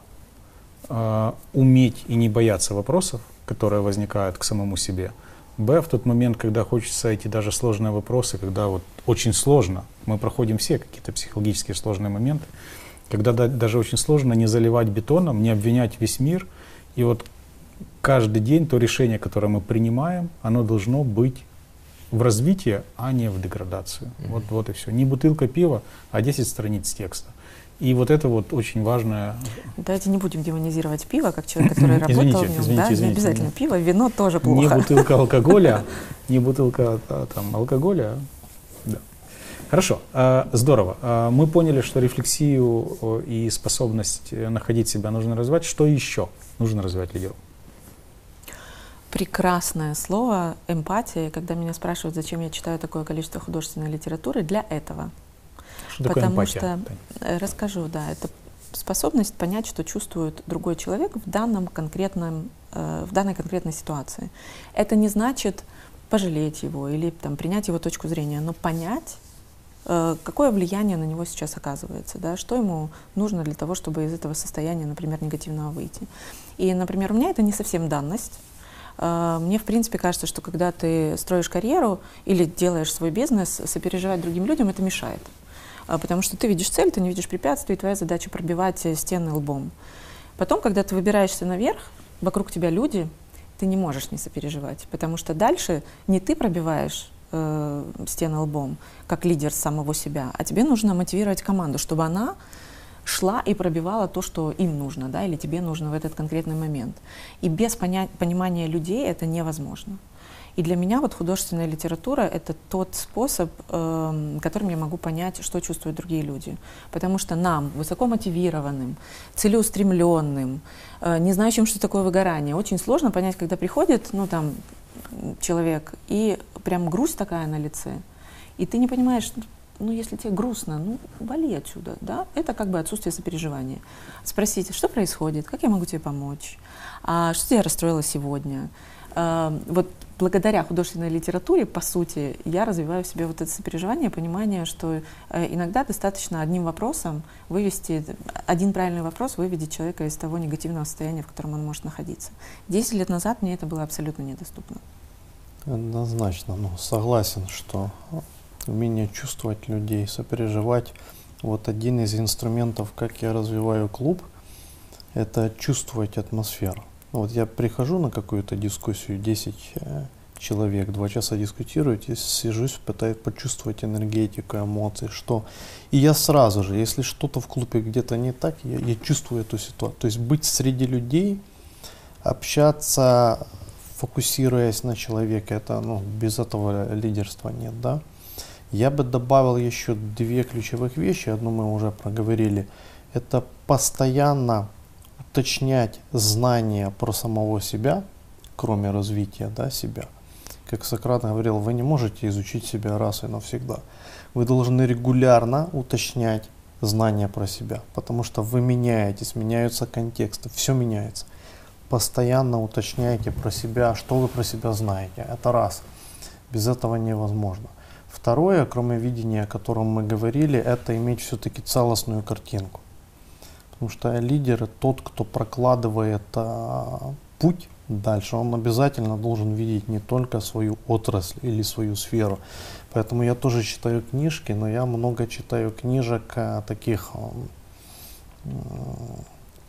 э, уметь и не бояться вопросов, которые возникают к самому себе, Б, в тот момент, когда хочется эти даже сложные вопросы, когда вот очень сложно, мы проходим все какие-то психологические сложные моменты, когда да, даже очень сложно не заливать бетоном, не обвинять весь мир. И вот каждый день то решение, которое мы принимаем, оно должно быть в развитии, а не в деградацию. Mm-hmm. Вот, вот и все. Не бутылка пива, а 10 страниц текста. И вот это вот очень важное. Давайте не будем демонизировать пиво, как человек, который работал извините, в нем. Извините, да? извините, не обязательно извините. пиво, вино тоже плохо. Не бутылка алкоголя, не бутылка а, там, алкоголя. Да. Хорошо, а, здорово. А, Мы поняли, что рефлексию и способность э, находить себя нужно развивать. Что еще нужно развивать лидеру? Прекрасное слово эмпатия. Когда меня спрашивают, зачем я читаю такое количество художественной литературы, для этого. Что такое Потому эмпатия? что, э, расскажу, да, это способность понять, что чувствует другой человек в данном конкретном, э, в данной конкретной ситуации. Это не значит пожалеть его или там, принять его точку зрения, но понять, э, какое влияние на него сейчас оказывается, да, что ему нужно для того, чтобы из этого состояния, например, негативного выйти. И, например, у меня это не совсем данность. Мне, в принципе, кажется, что когда ты строишь карьеру или делаешь свой бизнес, сопереживать другим людям это мешает. А, Потому что ты видишь цель, ты не видишь препятствий, твоя задача пробивать э, стены лбом. Потом, когда ты выбираешься наверх, вокруг тебя люди, ты не можешь не сопереживать, потому что дальше не ты пробиваешь э, стены лбом, как лидер самого себя, а тебе нужно мотивировать команду, чтобы она шла и пробивала то, что им нужно, да, или тебе нужно в этот конкретный момент. И без поня- понимания людей это невозможно. И для меня вот художественная литература — это тот способ, эм, которым я могу понять, что чувствуют другие люди. Потому что нам, высокомотивированным, целеустремленным, э, не знающим, что такое выгорание, очень сложно понять, когда приходит, ну там, человек, и прям грусть такая на лице, и ты не понимаешь, ну, если тебе грустно, ну, вали отсюда, да, это как бы отсутствие сопереживания. Спросите, что происходит, как я могу тебе помочь, а что тебя расстроило сегодня. А, вот благодаря художественной литературе, по сути, я развиваю в себе вот это сопереживание, понимание, что э, иногда достаточно одним вопросом вывести, один правильный вопрос выведет человека из того негативного состояния, в котором он может находиться. Десять лет назад мне это было абсолютно недоступно. Однозначно, ну, согласен, что умение чувствовать людей, сопереживать. Вот один из инструментов, как я развиваю клуб, это чувствовать атмосферу. Ну, Вот я прихожу на какую-то дискуссию, 10 э, человек, два часа дискутируют, и сижусь, пытаюсь почувствовать энергетику, эмоции, что. И я сразу же, если что-то в клубе где-то не так, я, я чувствую эту ситуацию. То есть быть среди людей, общаться, фокусируясь на человеке, это, ну, без этого лидерства нет, да. Я бы добавил еще две ключевых вещи, одну мы уже проговорили. Это постоянно уточнять знания про самого себя, кроме развития да, себя. Как Сократ говорил, вы не можете изучить себя раз и навсегда. Вы должны регулярно уточнять знания про себя, потому что вы меняетесь, меняются контексты, все меняется. Постоянно уточняйте про себя, что вы про себя знаете. Это раз. Без этого невозможно. Второе, кроме видения, о котором мы говорили, это иметь все-таки целостную картинку. Потому что лидер тот, кто прокладывает а, путь дальше, он обязательно должен видеть не только свою отрасль или свою сферу. Поэтому я тоже читаю книжки, но я много читаю книжек а, таких а,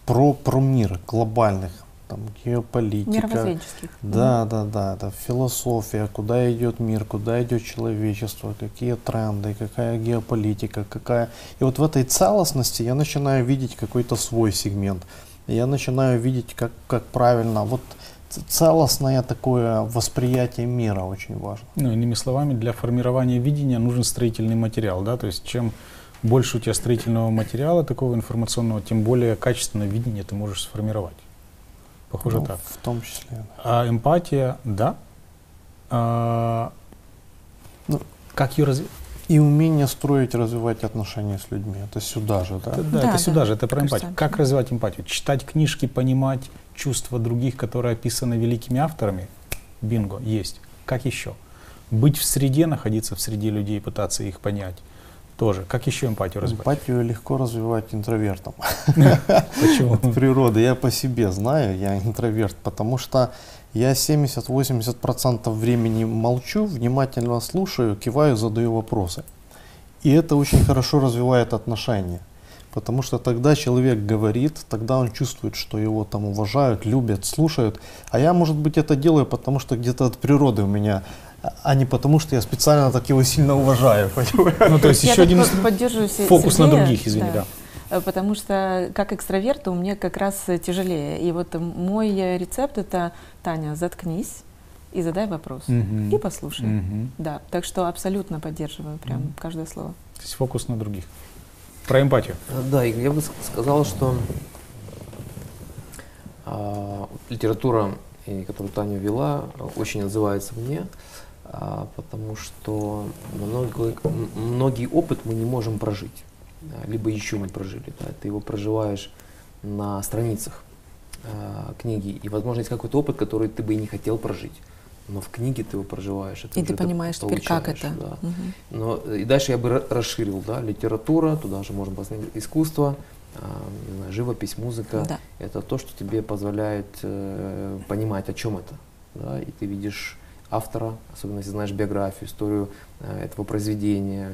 про, про мир, глобальных, там, геополитика. Мировоззренческих. Да, да, да, это философия, куда идет мир, куда идет человечество, какие тренды, какая геополитика, какая... И вот в этой целостности я начинаю видеть какой-то свой сегмент. Я начинаю видеть, как, как правильно, вот целостное такое восприятие мира очень важно. Ну, иными словами, для формирования видения нужен строительный материал, да, то есть чем больше у тебя строительного материала такого информационного, тем более качественное видение ты можешь сформировать. Похоже Ну, так. В том числе. А эмпатия, да. А, Ну, как ее развить? И умение строить, развивать отношения с людьми. Это сюда же, да? Да, Да, это да. сюда же, это про Кажется, эмпатию. Как развивать эмпатию? Читать книжки, понимать чувства других, которые описаны великими авторами. Бинго, есть. Как еще? Быть в среде, находиться в среде людей, пытаться их понять. Тоже. Как еще эмпатию развивать? Эмпатию легко развивать интровертом. Почему? От природы. Я по себе знаю, я интроверт, потому что я 70-80% времени молчу, внимательно слушаю, киваю, задаю вопросы. И это очень хорошо развивает отношения. Потому что тогда человек говорит, тогда он чувствует, что его там уважают, любят, слушают. А я, может быть, это делаю, потому что где-то от природы у меня, а- не потому что я специально так его сильно уважаю. понимаешь? Ну, то есть еще один фокус на других, извини, да. Э, Потому что как экстраверту мне как раз э, тяжелее. И вот э, мой э, рецепт это Таня, заткнись и задай вопрос. И послушай. Да, так что абсолютно поддерживаю прям каждое слово. То есть фокус на других. Про эмпатию. А, Да, я бы сказал, что а, литература, которую Таня вела, а, очень отзывается мне, потому что много, м- многий опыт мы не можем прожить, либо еще не прожили. Да, ты его проживаешь на страницах а, книги, и, возможно, есть какой-то опыт, который ты бы и не хотел прожить. Но в книге ты его проживаешь. это И ты понимаешь теперь, как это. да. Мгм. Но э, и дальше я бы ра- расширил, да, литература, туда же можно посмотреть искусство, а, не знаю, живопись, музыка. Да. Это то, что тебе позволяет э, понимать, о чем это, да, и ты видишь автора, особенно если знаешь биографию, историю э, этого произведения,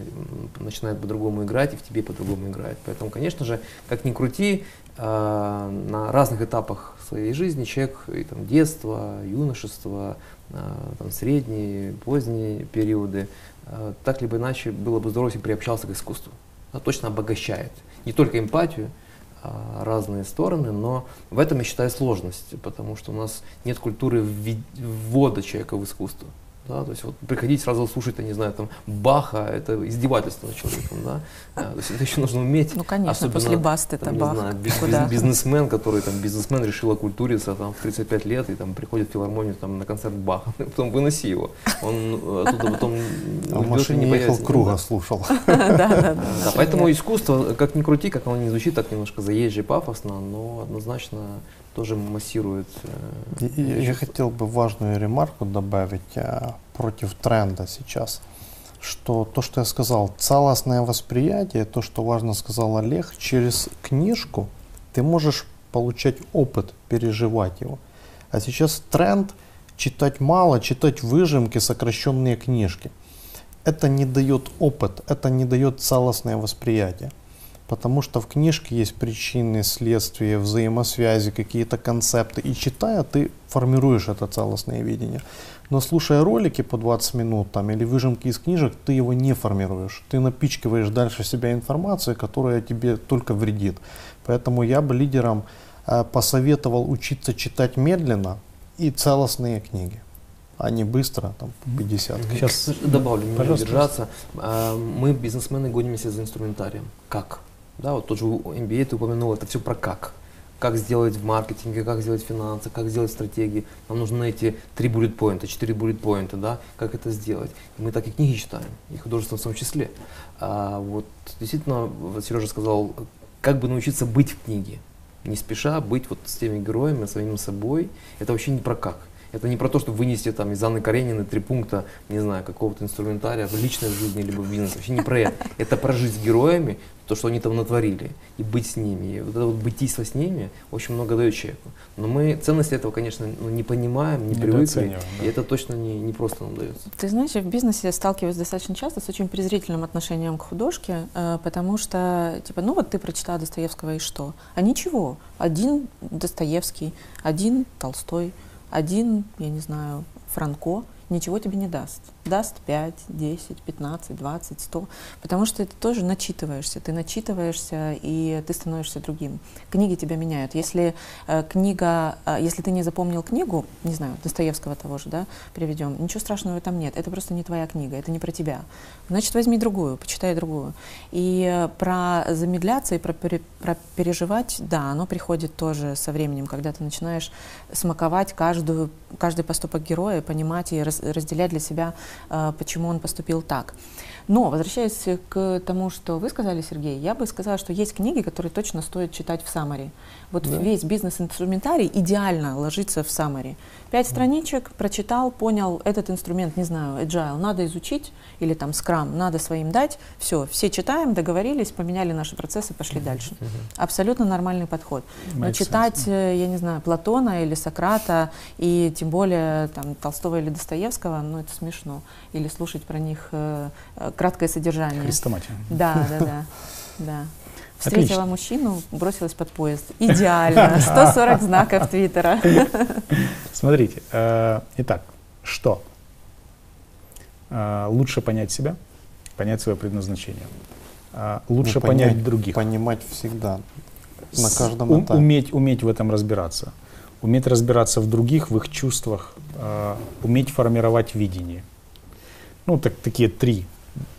начинает по-другому играть, и в тебе по-другому играет. Поэтому, конечно же, как ни крути, э, на разных этапах своей жизни человек, и, там, детство, юношество, э, там, средние, поздние периоды, так либо иначе было бы здорово, если приобщался к искусству. Оно точно обогащает не только эмпатию, разные стороны, но в этом я считаю сложность, потому что у нас нет культуры ввода человека в искусство. Да, то есть вот приходить сразу слушать, я не знаю, там Баха, это издевательство над человеком, да. А, то есть это еще нужно уметь. Ну, конечно, Особенно, после басты это не бах. знаю, би- Куда? биз- бизнесмен, который там бизнесмен решил окультуриться там в 35 лет и там приходит в филармонию там на концерт Баха, потом выноси его, он э, оттуда потом А в машине не ехал, круга Да. слушал. Да, да, да. Да, поэтому искусство, как ни крути, как оно не звучит, так немножко заезжий, пафосно, но однозначно тоже массирует. э, Я чувства. хотел бы важную ремарку добавить а, против тренда сейчас, что то, что я сказал, целостное восприятие, то, что важно сказал Олег, через книжку ты можешь получать опыт, переживать его. А сейчас тренд читать мало, читать выжимки, сокращенные книжки. Это не дает опыт, это не дает целостное восприятие. Потому что в книжке есть причины, следствия, взаимосвязи, какие-то концепты. И читая, ты формируешь это целостное видение. Но слушая ролики по 20 минут там, или выжимки из книжек, ты его не формируешь. Ты напичкиваешь дальше себя информацией, которая тебе только вредит. Поэтому я бы лидерам э, посоветовал учиться читать медленно и целостные книги, а не быстро, там, по 50. Сейчас добавлю, не держаться. А, Мы, бизнесмены, гонимся за инструментарием. Как? Да, вот тот же MBA ты упомянул, это все про как. Как сделать в маркетинге, как сделать финансы, как сделать стратегии. Нам нужны эти три bullet поинта, четыре bullet поинта, да, как это сделать. И мы так и книги читаем, и художественные в том числе. А вот действительно, вот Сережа сказал, как бы научиться быть в книге. Не спеша быть вот с теми героями, самим собой. Это вообще не про как. Это не про то, чтобы вынести там из Анны Карениной три пункта, не знаю, какого-то инструментария в личной жизни либо в бизнесе. Вообще не про это. Это про жить с героями, то, что они там натворили, и быть с ними. И вот это вот бытийство с ними очень много дает человеку. Но мы ценности этого, конечно, ну, не понимаем, не привыкли. Да. И это точно не, не просто нам дается. Ты знаешь, я в бизнесе сталкиваюсь достаточно часто с очень презрительным отношением к художке, э, потому что, типа, ну вот ты прочитала Достоевского и что? А ничего. Один Достоевский, один Толстой, один, я не знаю, Франко ничего тебе не даст. даст 5, 10, 15, 20, 100, потому что ты тоже начитываешься, ты начитываешься, и ты становишься другим. Книги тебя меняют. Если э, книга, э, если ты не запомнил книгу, не знаю, Достоевского того же, да, приведем, ничего страшного там нет, это просто не твоя книга, это не про тебя. Значит, возьми другую, почитай другую. И э, про замедляться и про, пере, про переживать, да, оно приходит тоже со временем, когда ты начинаешь смаковать каждую, каждый поступок героя, понимать и раз, разделять для себя, э, почему он поступил так. Но, возвращаясь к тому, что вы сказали, Сергей, я бы сказала, что есть книги, которые точно стоит читать в саммари. Вот да. весь бизнес-инструментарий идеально ложится в саммари. Пять страничек, прочитал, понял, этот инструмент, не знаю, agile, надо изучить, или там Scrum, надо своим дать, все, все читаем, договорились, поменяли наши процессы, пошли дальше. Абсолютно нормальный подход. Но читать, э, я не знаю, Платона или Сократа, и тем более там Толстого или Достоевского, ну это смешно. Или слушать про них э, э краткое содержание. Хрестоматия. Да, да, да. да. Встретила Отлично. мужчину, бросилась под поезд. Идеально. 140 знаков Твиттера. Смотрите, э, итак, что? Э, лучше понять себя, понять свое предназначение. Э, лучше ну, понять, понять других. Понимать всегда, на каждом этапе. Уметь, уметь в этом разбираться. Уметь разбираться в других, в их чувствах. Уметь формировать видение. Ну, так, такие три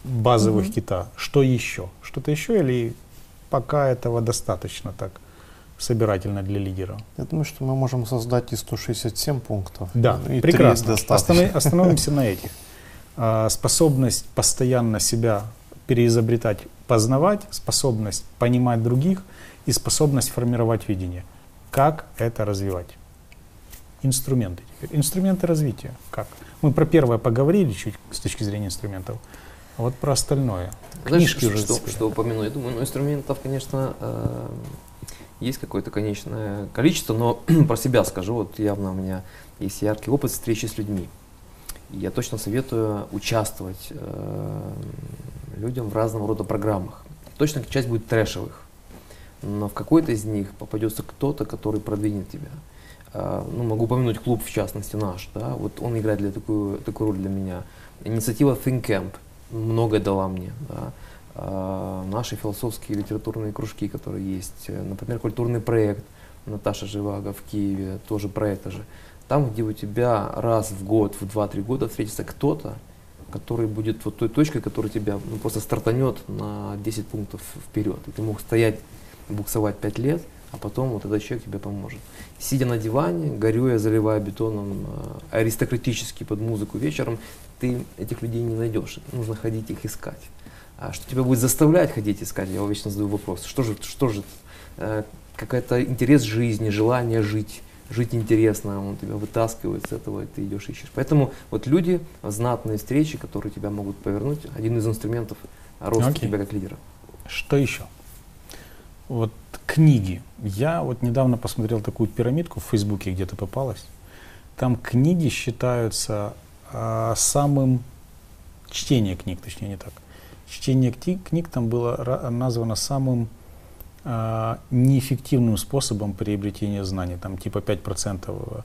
базовых кита. Что еще? Что-то еще или пока этого достаточно так собирательно для лидера. Я думаю, что мы можем создать и 167 пунктов. Да, и прекрасно. Останов, остановимся на этих. А, способность постоянно себя переизобретать, познавать, способность понимать других и способность формировать видение. Как это развивать? Инструменты теперь. Инструменты развития. Как? Мы про первое поговорили чуть с точки зрения инструментов. А вот про остальное. Книжки Знаешь, уже что, что упомяну? Я думаю, ну, инструментов, конечно, э, есть какое-то конечное количество, но про себя скажу, вот явно у меня есть яркий опыт встречи с людьми. И я точно советую участвовать э, людям в разного рода программах. Точно часть будет трэшевых, но в какой-то из них попадется кто-то, который продвинет тебя. Э, ну, могу упомянуть клуб, в частности, наш. Да? Вот он играет для такую, такую роль для меня. Инициатива Think Camp – многое дала мне. Да. А, наши философские литературные кружки, которые есть, э, например, культурный проект Наташа Живаго в Киеве, тоже про это же. Там, где у тебя раз в год, в 2-3 года встретится кто-то, который будет вот той точкой, которая тебя ну, просто стартанет на 10 пунктов вперед. И ты мог стоять, буксовать 5 лет, а потом вот этот человек тебе поможет. Сидя на диване, горюя, заливая бетоном э, аристократически под музыку вечером, ты этих людей не найдешь. Нужно ходить их искать. А что тебя будет заставлять ходить искать? Я вечно задаю вопрос. Что же, что же э, какой-то интерес жизни, желание жить, жить интересно, он тебя вытаскивает с этого, и ты идешь ищешь. Поэтому вот люди, знатные встречи, которые тебя могут повернуть, один из инструментов роста okay. тебя как лидера. Что еще? Вот книги. Я вот недавно посмотрел такую пирамидку в Фейсбуке, где-то попалась. Там книги считаются а, самым чтение книг, точнее не так. Чтение книг, книг там было названо самым а, неэффективным способом приобретения знаний, там типа 5%,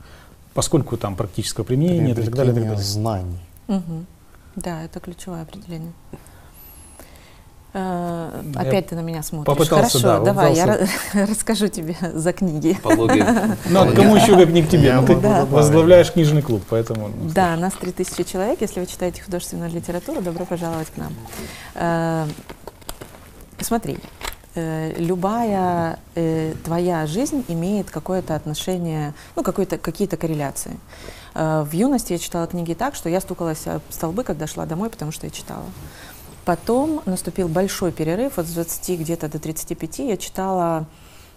поскольку там практическое применение и так далее. И так далее. знаний. Угу. Да, это ключевое определение. Э, опять ты на меня смотришь. Попытался, Хорошо, да, давай, я расскажу тебе за книги. Ну, а кому еще как не к тебе? Ну, ты возглавляешь книжный клуб, поэтому... Ну, да, нас 3000 человек. Если вы читаете художественную литературу, добро пожаловать к нам. Э, смотри, э, любая твоя жизнь имеет какое-то отношение, ну, какие-то корреляции. В юности я читала книги так, что я стукалась об столбы, когда шла домой, потому что я читала. Потом наступил большой перерыв, от 20 где-то до 35 я читала,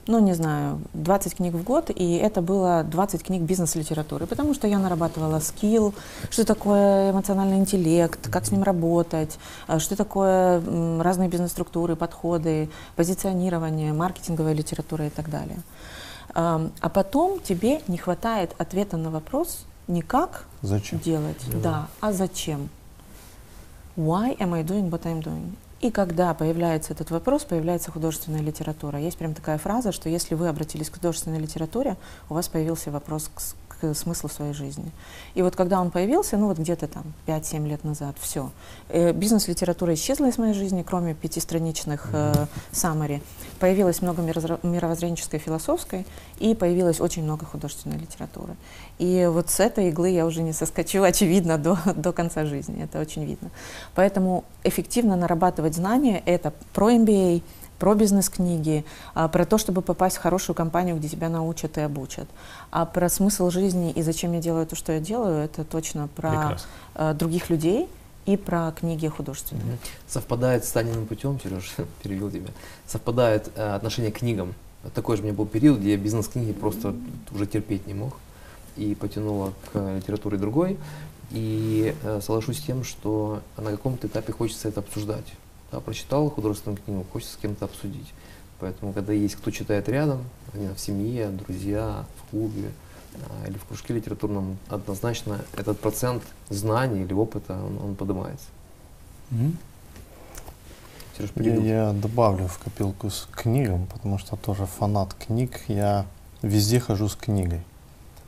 ну не знаю, 20 книг в год, и это было 20 книг бизнес-литературы, потому что я нарабатывала скилл, что такое эмоциональный интеллект, как с ним работать, э, что такое разные бизнес-структуры, подходы, позиционирование, маркетинговая литература и так далее. А потом тебе не хватает ответа на вопрос не как зачем? делать, да, да а зачем. Why am I doing what I'm doing? И когда появляется этот вопрос, появляется художественная литература. Есть прям такая фраза, что если вы обратились к художественной литературе, у вас появился вопрос к, смысла в своей жизни. И вот когда он появился, ну вот где-то там 5-7 лет назад, все. Э, бизнес-литература исчезла из моей жизни, кроме пятистраничных э, summary. Появилось много мировоззренческой, философской, и появилось очень много художественной литературы. И вот с этой иглы я уже не соскочу, очевидно, до, до конца жизни. Это очень видно. Поэтому эффективно нарабатывать знания — это про MBA, про бизнес-книги, а, про то, чтобы попасть в хорошую компанию, где тебя научат и обучат. А про смысл жизни и зачем я делаю то, что я делаю, это точно про Прекрасно. а, других людей и про книги художественные. Мгм. Совпадает с Таниным путем, Сереж, перевел тебя, совпадает э, отношение к книгам. Такой же у меня был период, где я бизнес-книги просто уже терпеть не мог. И потянуло к литературе другой. И э, соглашусь с тем, что на каком-то этапе хочется это обсуждать. Да, прочитал художественную книгу, хочется с кем-то обсудить. Поэтому, когда есть кто читает рядом, в семье, друзья, в клубе а, или в кружке литературном, однозначно этот процент знаний или опыта, он, он поднимается. Мгм. Сереж, Я, я добавлю в копилку с книгам, потому что тоже фанат книг. Я везде хожу с книгой,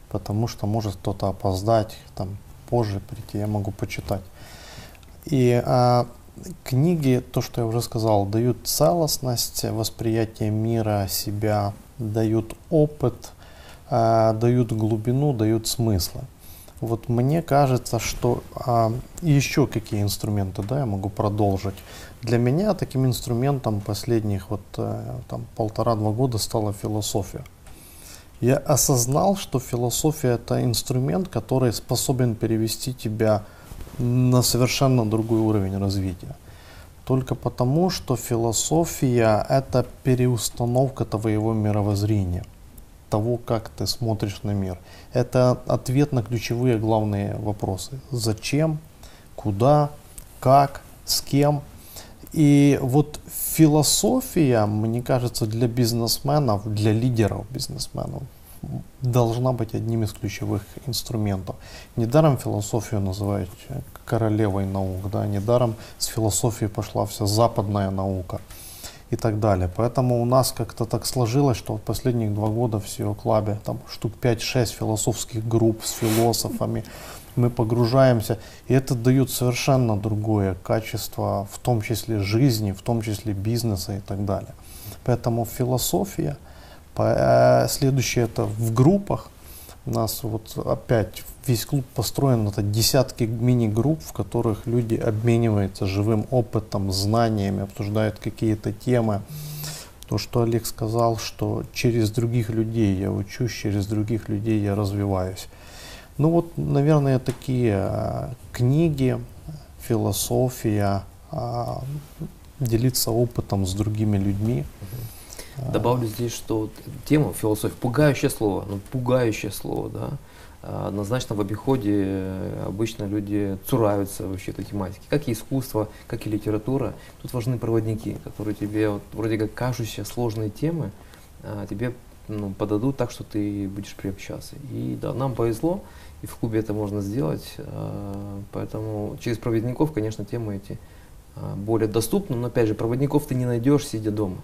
потому что может кто-то опоздать, там позже прийти, я могу почитать. И а, книги, то, что я уже сказал, дают целостность, восприятие мира, себя, дают опыт, а, дают глубину, дают смыслы. Вот мне кажется, что а, еще какие инструменты, да, я могу продолжить. Для меня таким инструментом последних вот э, там полтора-два года стала философия. Я осознал, что философия это инструмент, который способен перевести тебя на совершенно другой уровень развития. Только потому, что философия это переустановка твоего мировоззрения, того, как ты смотришь на мир. Это ответ на ключевые главные вопросы. Зачем, куда, как, с кем. И вот философия, мне кажется, для бизнесменов, для лидеров бизнесменов должна быть одним из ключевых инструментов. Недаром философию называют королевой наук, да, недаром с философии пошла вся западная наука и так далее. Поэтому у нас как-то так сложилось, что в последних два года в SEO Club там штук 5-6 философских групп с философами, мы погружаемся, и это дает совершенно другое качество, в том числе жизни, в том числе бизнеса и так далее. Поэтому философия, э, следующее это в группах, у нас вот опять весь клуб построен, это десятки мини-групп, в которых люди обмениваются живым опытом, знаниями, обсуждают какие-то темы. То, что Олег сказал, что через других людей я учусь, через других людей я развиваюсь. Ну вот, наверное, такие а, книги, философия, а, делиться опытом с другими людьми. А, Добавлю здесь, что тема философии, пугающее слово, ну пугающее слово, да. А, Однозначно в обиходе э, обычно люди цураются вообще этой тематики. Как и искусство, как и литература. Тут важны проводники, которые тебе вот, вроде как кажущие сложные темы, а, тебе ну, подадут так, что ты будешь приобщаться. И да, нам повезло, и в клубе это можно сделать. Поэтому через проводников, конечно, темы эти более доступны. Но опять же, проводников ты не найдешь, сидя дома.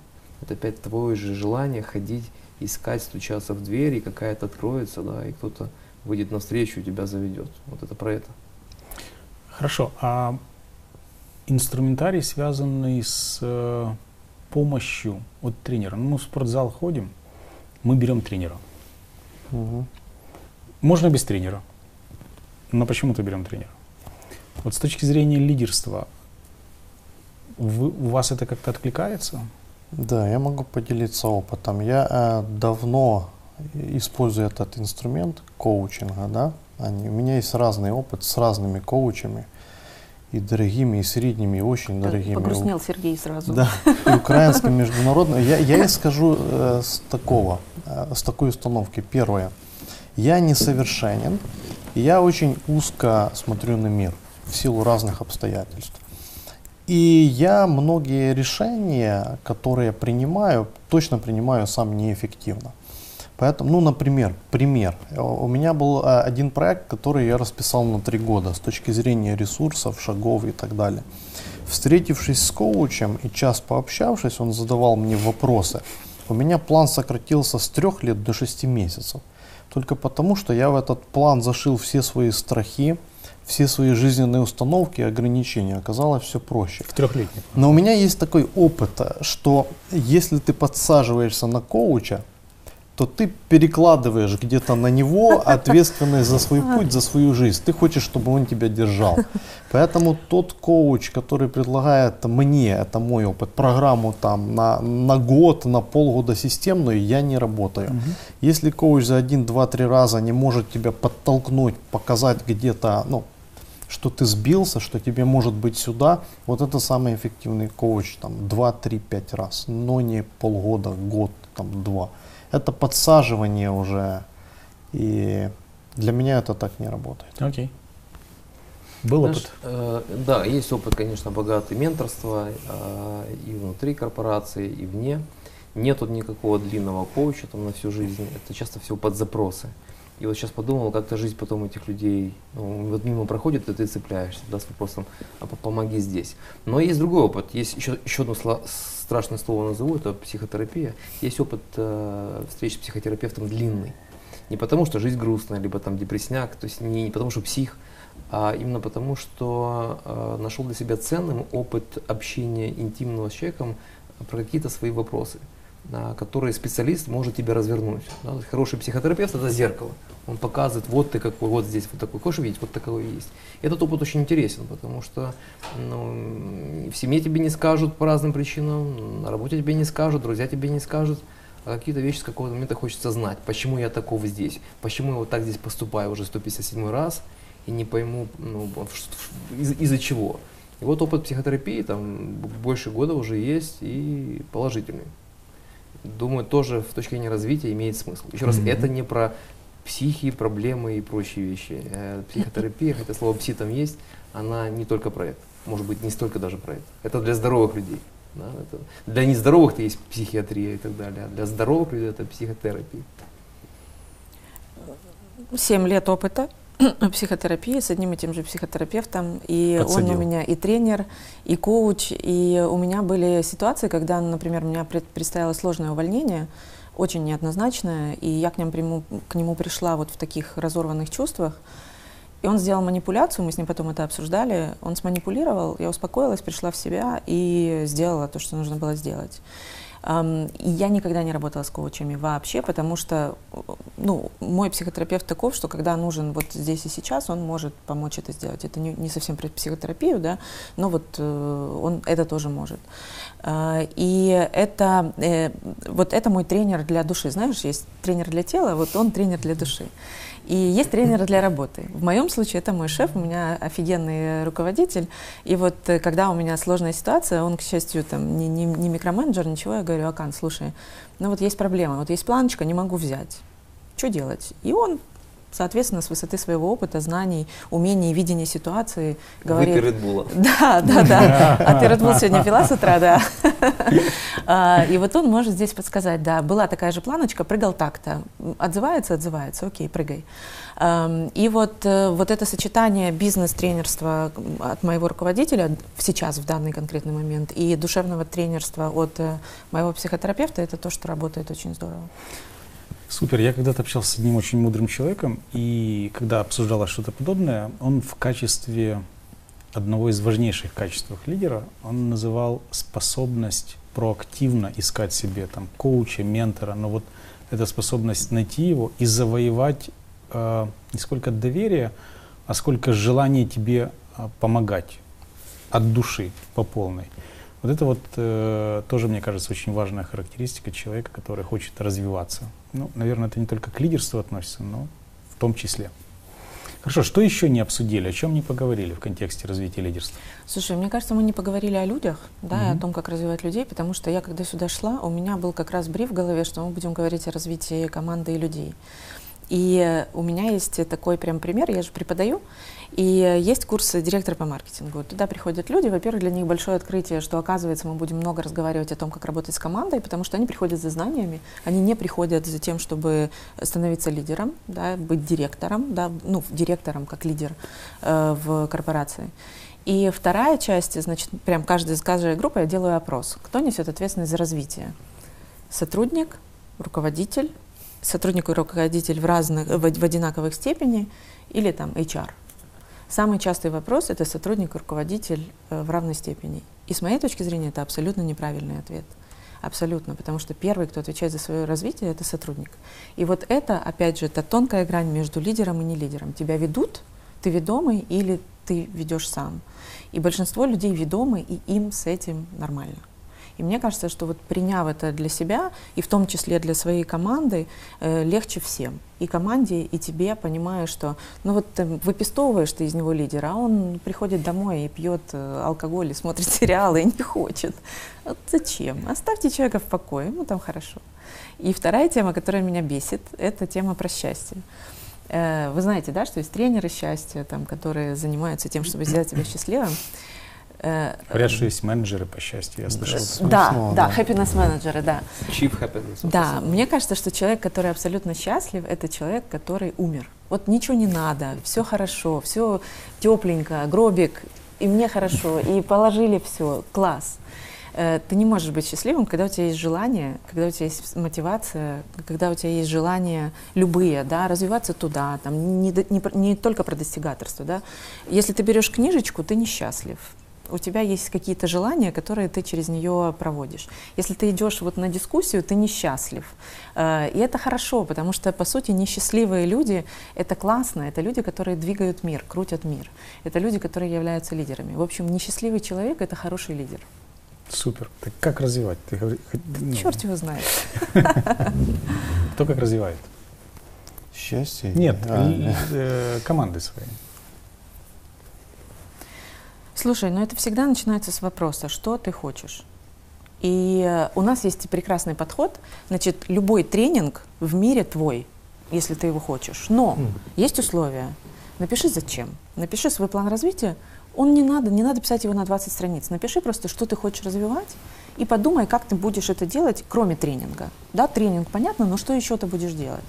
Это опять твое же желание ходить, искать, стучаться в дверь, и какая-то откроется, да, и кто-то выйдет навстречу и тебя заведет. Вот это про это. Хорошо. А инструментарий, связанный с э, помощью от тренера. Ну, мы в спортзал ходим, мы берем тренера. мгм. Можно без тренера, но почему-то берем тренера. Вот с точки зрения лидерства, вы- у вас это как-то откликается? Да, я могу поделиться опытом. Я э, давно использую этот инструмент коучинга, да. Они, у меня есть разный опыт с разными коучами, и дорогими, и средними, и очень дорогими. Погрустнел Сергей сразу. Да, и украинским, международным. Я, я скажу э, с такого, э, с такой установки. Первое. Я несовершенен, и я очень узко смотрю на мир в силу разных обстоятельств. И я многие решения, которые принимаю, точно принимаю сам неэффективно. Поэтому, ну, например, пример. Э, У меня был э, один проект, который я расписал на три года с точки зрения ресурсов, шагов и так далее. Встретившись с коучем и час пообщавшись, он задавал мне вопросы. У меня план сократился с трех лет до шести месяцев. только потому, что я в этот план зашил все свои страхи, все свои жизненные установки и ограничения. Оказалось все проще. В трехлетний. Но у меня есть такой опыт, что если ты подсаживаешься на коуча, то ты перекладываешь где-то на него ответственность за свой путь, за свою жизнь. Ты хочешь, чтобы он тебя держал. Поэтому тот коуч, который предлагает мне, это мой опыт, программу там на, на год, на полгода системную, я не работаю. Угу. Если коуч за один, два, три раза не может тебя подтолкнуть, показать где-то, ну, что ты сбился, что тебе может быть сюда, вот это самый эффективный коуч, там, 2, 3, 5 раз, но не полгода, год, там, два это подсаживание уже. И для меня это так не работает. Окей. Был Знаешь, опыт? Э, да, есть опыт, конечно, богатый менторства э, и внутри корпорации, и вне. Нету никакого длинного коуча там на всю жизнь. Это часто все под запросы. И вот сейчас подумал, как-то жизнь потом этих людей, ну, вот мимо проходит, и ты цепляешься, да, с вопросом, а помоги здесь. Но есть другой опыт, есть еще, еще одно страшное слово назову, это психотерапия. Есть опыт э, встреч с психотерапевтом длинный. Не потому, что жизнь грустная, либо там депресняк, то есть не, не потому, что псих, а именно потому, что э, нашел для себя ценным опыт общения интимного с человеком про какие-то свои вопросы который специалист может тебя развернуть. Да? Хороший психотерапевт это зеркало. Он показывает, вот ты какой, вот здесь вот такой. Хочешь видеть, вот такой есть. Этот опыт очень интересен, потому что ну, в семье тебе не скажут по разным причинам, на работе тебе не скажут, друзья тебе не скажут. А какие-то вещи с какого-то момента хочется знать. Почему я таков здесь? Почему я вот так здесь поступаю уже 157 раз и не пойму, ну, из- из-за чего. И вот опыт психотерапии там больше года уже есть и положительный думаю, тоже в точке зрения развития имеет смысл. Еще раз, mm-hmm. это не про психи, проблемы и прочие вещи. Э, психотерапия, хотя слово пси там есть, она не только про это. Может быть, не столько даже про это. Это для здоровых людей. Да, это, для нездоровых-то есть психиатрия и так далее, а для здоровых людей это психотерапия. Семь лет опыта психотерапии с одним и тем же психотерапевтом. И Подсадил. он у меня и тренер, и коуч. И у меня были ситуации, когда, например, у меня предстояло сложное увольнение, очень неоднозначное, и я к нему, приму, к нему пришла вот в таких разорванных чувствах. И он сделал манипуляцию, мы с ним потом это обсуждали. Он сманипулировал, я успокоилась, пришла в себя и сделала то, что нужно было сделать. И я никогда не работала с коучами вообще, потому что ну, мой психотерапевт таков, что когда нужен вот здесь и сейчас, он может помочь это сделать. Это не, не совсем про психотерапию, да, но вот э, он это тоже может. А, и это, э, вот это мой тренер для души. Знаешь, есть тренер для тела, вот он тренер для души. И есть тренеры для работы. В моем случае это мой шеф, у меня офигенный руководитель. И вот э, когда у меня сложная ситуация, он, к счастью, там не, не, не микроменеджер, ничего, я говорю, Акан, слушай, ну вот есть проблема, вот есть планочка, не могу взять. Что делать? И он соответственно, с высоты своего опыта, знаний, умений, видения ситуации говорит... Выпей Редбула. Да, да, да. А ты Редбул сегодня пила с утра, да. А, и вот он может здесь подсказать, да, была такая же планочка, прыгал так-то. Отзывается, отзывается, окей, прыгай. И вот, э, вот это сочетание бизнес-тренерства от моего руководителя сейчас, в данный конкретный момент, и душевного тренерства от э, моего психотерапевта, это то, что работает очень здорово. Супер. Я когда-то общался с одним очень мудрым человеком, и когда обсуждалось что-то подобное, он в качестве одного из важнейших качеств лидера, он называл способность проактивно искать себе там коуча, ментора, но вот эта способность найти его и завоевать э, не сколько доверие, а сколько желание тебе э, помогать от души по полной. Вот это вот э, тоже, мне кажется, очень важная характеристика человека, который хочет развиваться. Ну, наверное, это не только к лидерству относится, но в том числе. Хорошо, что еще не обсудили, о чем не поговорили в контексте развития лидерства? Слушай, мне кажется, мы не поговорили о людях, да, mm-hmm. и о том, как развивать людей, потому что я, когда сюда шла, у меня был как раз бриф в голове, что мы будем говорить о развитии команды и людей. И у меня есть такой прям пример, я же преподаю, и есть курсы директора по маркетингу. Туда приходят люди, во-первых, для них большое открытие, что оказывается мы будем много разговаривать о том, как работать с командой, потому что они приходят за знаниями, они не приходят за тем, чтобы становиться лидером, да, быть директором, да, ну, директором как лидер э, в корпорации. И вторая часть, значит, прям каждая, каждой группой я делаю опрос. Кто несет ответственность за развитие? Сотрудник, руководитель, сотрудник и руководитель в, разных, в, в одинаковых степени или там HR. Самый частый вопрос – это сотрудник и руководитель э, в равной степени. И с моей точки зрения это абсолютно неправильный ответ. Абсолютно, потому что первый, кто отвечает за свое развитие, это сотрудник. И вот это, опять же, это тонкая грань между лидером и не лидером. Тебя ведут, ты ведомый или ты ведешь сам. И большинство людей ведомы, и им с этим нормально. И мне кажется, что вот приняв это для себя, и в том числе для своей команды, э, легче всем. И команде, и тебе, понимая, что ну вот ты выпистовываешь ты из него лидера, а он приходит домой и пьет э, алкоголь, и смотрит сериалы, и не хочет. Вот зачем? Оставьте человека в покое, ему там хорошо. И вторая тема, которая меня бесит, это тема про счастье. Э, вы знаете, да, что есть тренеры счастья, там, которые занимаются тем, чтобы сделать тебя счастливым. Э, Говорят, что есть менеджеры по счастью, я слышал. Да, да, да, happiness менеджеры, да. Chief happiness. Да, мне кажется, что человек, который абсолютно счастлив, это человек, который умер. Вот ничего не надо, все хорошо, все тепленько, гробик, и мне хорошо, и положили все, класс. Э, ты не можешь быть счастливым, когда у тебя есть желание, когда у тебя есть мотивация, когда у тебя есть желание любые, да, развиваться туда, там, не, не, не только про достигаторство, да. Если ты берешь книжечку, ты несчастлив у тебя есть какие-то желания, которые ты через нее проводишь. Если ты идешь вот на дискуссию, ты несчастлив. Э, и это хорошо, потому что, по сути, несчастливые люди — это классно, это люди, которые двигают мир, крутят мир. Это люди, которые являются лидерами. В общем, несчастливый человек — это хороший лидер. Супер. Так как развивать? Ты говори, ну. Черт его знает. Кто как развивает? Счастье? Нет, а, э, команды свои. Слушай, ну это всегда начинается с вопроса, что ты хочешь. И э, у нас есть прекрасный подход. Значит, любой тренинг в мире твой, если ты его хочешь. Но mm. есть условия. Напиши зачем. Напиши свой план развития. Он не надо, не надо писать его на 20 страниц. Напиши просто, что ты хочешь развивать, и подумай, как ты будешь это делать, кроме тренинга. Да, тренинг понятно, но что еще ты будешь делать?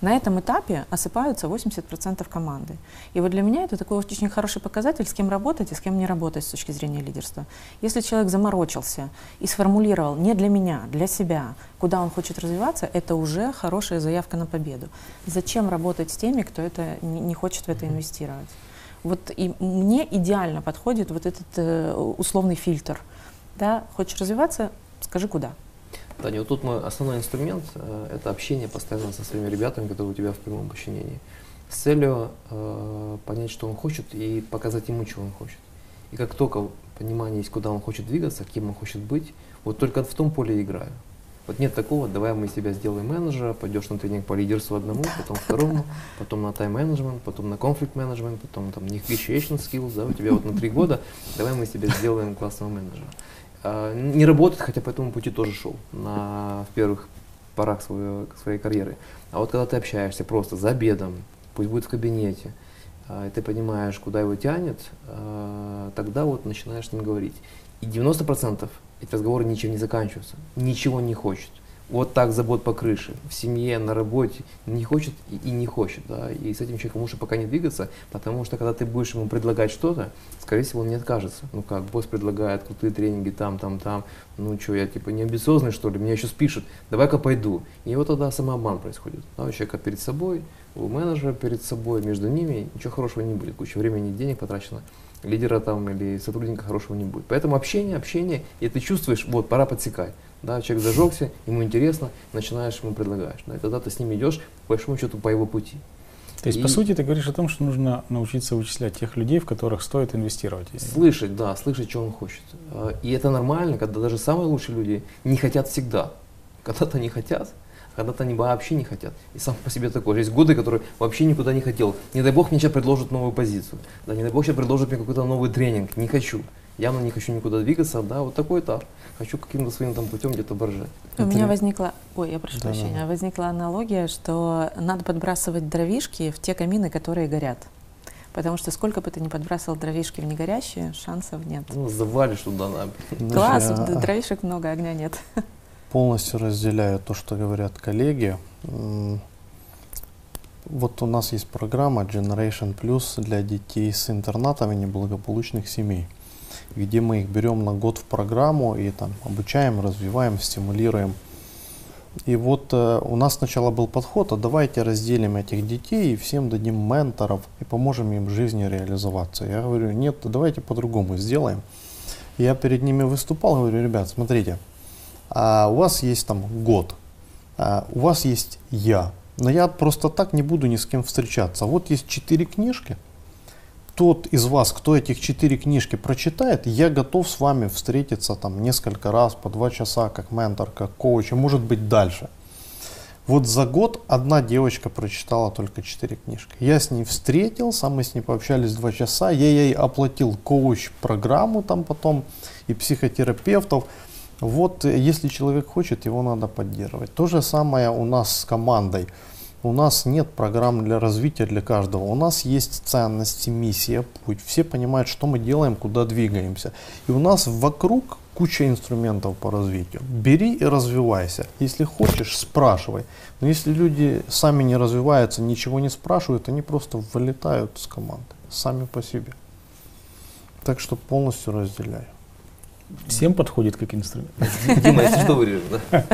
На этом этапе осыпаются 80% команды. И вот для меня это такой очень хороший показатель, с кем работать и с кем не работать с точки зрения лидерства. Если человек заморочился и сформулировал не для меня, для себя, куда он хочет развиваться, это уже хорошая заявка на победу. Зачем работать с теми, кто это не хочет в это инвестировать? Вот и мне идеально подходит вот этот э, условный фильтр. Да, хочешь развиваться, скажи куда. Таня, вот тут мой основной инструмент э, это общение постоянно со своими ребятами, которые у тебя в прямом подчинении, с целью э, понять, что он хочет, и показать ему, чего он хочет. И как только понимание есть, куда он хочет двигаться, кем он хочет быть, вот только в том поле играю. Вот нет такого, давай мы из тебя сделаем менеджера, пойдешь на тренинг по лидерству одному, потом второму, потом на тайм-менеджмент, потом на конфликт-менеджмент, потом там negotiation skills, да, у тебя вот на три года, давай мы из тебя сделаем классного менеджера. А, не работает, хотя по этому пути тоже шел на, в первых порах своего, своей карьеры. А вот когда ты общаешься просто за обедом, пусть будет в кабинете, а, и ты понимаешь, куда его тянет, а, тогда вот начинаешь с ним говорить. И 90% эти разговоры ничем не заканчиваются, ничего не хочет вот так забот по крыше, в семье, на работе, не хочет и, и не хочет, да, и с этим человеком лучше пока не двигаться, потому что когда ты будешь ему предлагать что-то, скорее всего, он не откажется. Ну как, босс предлагает крутые тренинги там, там, там, ну что, я типа не амбициозный что ли, меня еще спишут, давай-ка пойду. И вот тогда самообман происходит. Да, у человека перед собой, у менеджера перед собой, между ними ничего хорошего не будет, куча времени и денег потрачено лидера там или сотрудника хорошего не будет. Поэтому общение, общение, и ты чувствуешь, вот, пора подсекать. Да, человек зажегся, ему интересно, начинаешь ему предлагаешь. Да, и тогда ты с ним идешь, по большому счету, по его пути. То есть, и, по сути, ты говоришь о том, что нужно научиться вычислять тех людей, в которых стоит инвестировать. Слышать, да, слышать, что он хочет. А, и это нормально, когда даже самые лучшие люди не хотят всегда. Когда-то не хотят, когда-то они вообще не хотят. И сам по себе такой. Есть годы, которые вообще никуда не хотел. Не дай бог мне сейчас предложат новую позицию. Да, не дай бог сейчас предложат мне какой-то новый тренинг. Не хочу. Явно не хочу никуда двигаться, да, вот такой этап. Хочу каким-то своим там путем где-то боржать. У меня возникла, ой, я прошу да, прощения, да. возникла аналогия, что надо подбрасывать дровишки в те камины, которые горят. Потому что сколько бы ты ни подбрасывал дровишки в негорящие, шансов нет. Ну, завалишь туда на. Класс, а... дровишек много, огня нет. Полностью разделяю то, что говорят коллеги. Вот у нас есть программа Generation Plus для детей с интернатами неблагополучных семей где мы их берем на год в программу и там обучаем, развиваем, стимулируем. И вот э, у нас сначала был подход, а давайте разделим этих детей и всем дадим менторов и поможем им в жизни реализоваться. Я говорю, нет, давайте по-другому сделаем. Я перед ними выступал, говорю, ребят, смотрите, а у вас есть там год, а у вас есть я, но я просто так не буду ни с кем встречаться. Вот есть четыре книжки, тот из вас, кто этих четыре книжки прочитает, я готов с вами встретиться там несколько раз по два часа, как ментор, как коуч, и может быть дальше. Вот за год одна девочка прочитала только четыре книжки. Я с ней встретился, мы с ней пообщались два часа, я ей оплатил коуч-программу там потом и психотерапевтов. Вот э, если человек хочет, его надо поддерживать. То же самое у нас с командой. У нас нет программ для развития для каждого. У нас есть ценности, миссия, путь. Все понимают, что мы делаем, куда двигаемся. И у нас вокруг куча инструментов по развитию. Бери и развивайся. Если хочешь, спрашивай. Но если люди сами не развиваются, ничего не спрашивают, они просто вылетают с команды сами по себе. Так что полностью разделяю. Всем подходит как инструмент. Дима, если что, вырежу, да?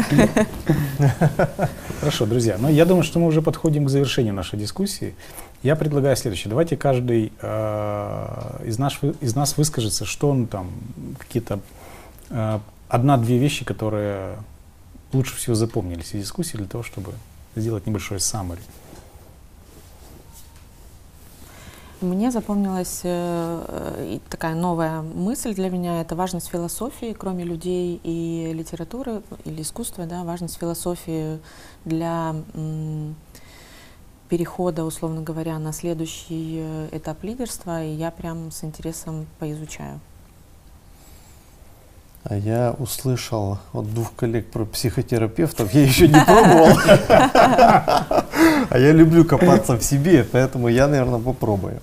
Хорошо, друзья. Но я думаю, что мы уже подходим к завершению нашей дискуссии. Я предлагаю следующее. Давайте каждый э, из, наш, из нас выскажется, что он там, какие-то э, одна-две вещи, которые лучше всего запомнились из дискуссии для того, чтобы сделать небольшой summary. Мне запомнилась э, такая новая мысль для меня, это важность философии, кроме людей и литературы или искусства, да, важность философии для перехода, условно говоря, на следующий э, этап лидерства, и я прям с интересом поизучаю. А я услышал от двух коллег про психотерапевтов, я еще не пробовал. А я люблю копаться в себе, поэтому я, наверное, попробую.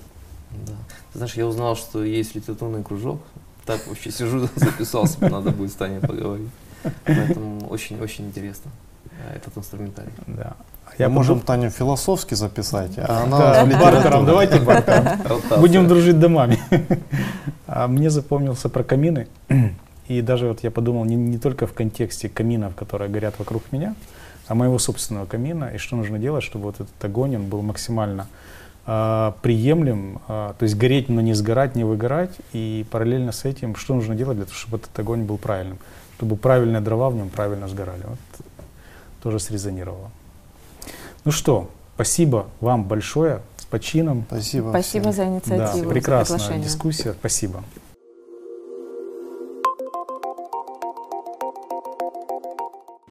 Знаешь, я узнал, что есть литературный кружок. Так вообще сижу, записал себе, надо будет с Таней поговорить. Поэтому очень-очень интересно э, этот инструментарий. Да. Я Мы можем Таню философски записать, а она да, бартером, давайте бартером. Будем дружить домами. А мне запомнился про камины. И даже вот я подумал не, не только в контексте каминов, которые горят вокруг меня, а моего собственного камина, и что нужно делать, чтобы вот этот огонь он был максимально приемлем, э, то есть гореть, но не сгорать, не выгорать, и параллельно с этим, что нужно делать для того, чтобы этот огонь был правильным, чтобы правильные дрова в нем правильно сгорали. Вот тоже срезонировало. Ну что, спасибо вам большое, с почином. Спасибо. Спасибо всем. за инициативу. Да, прекрасная дискуссия, спасибо.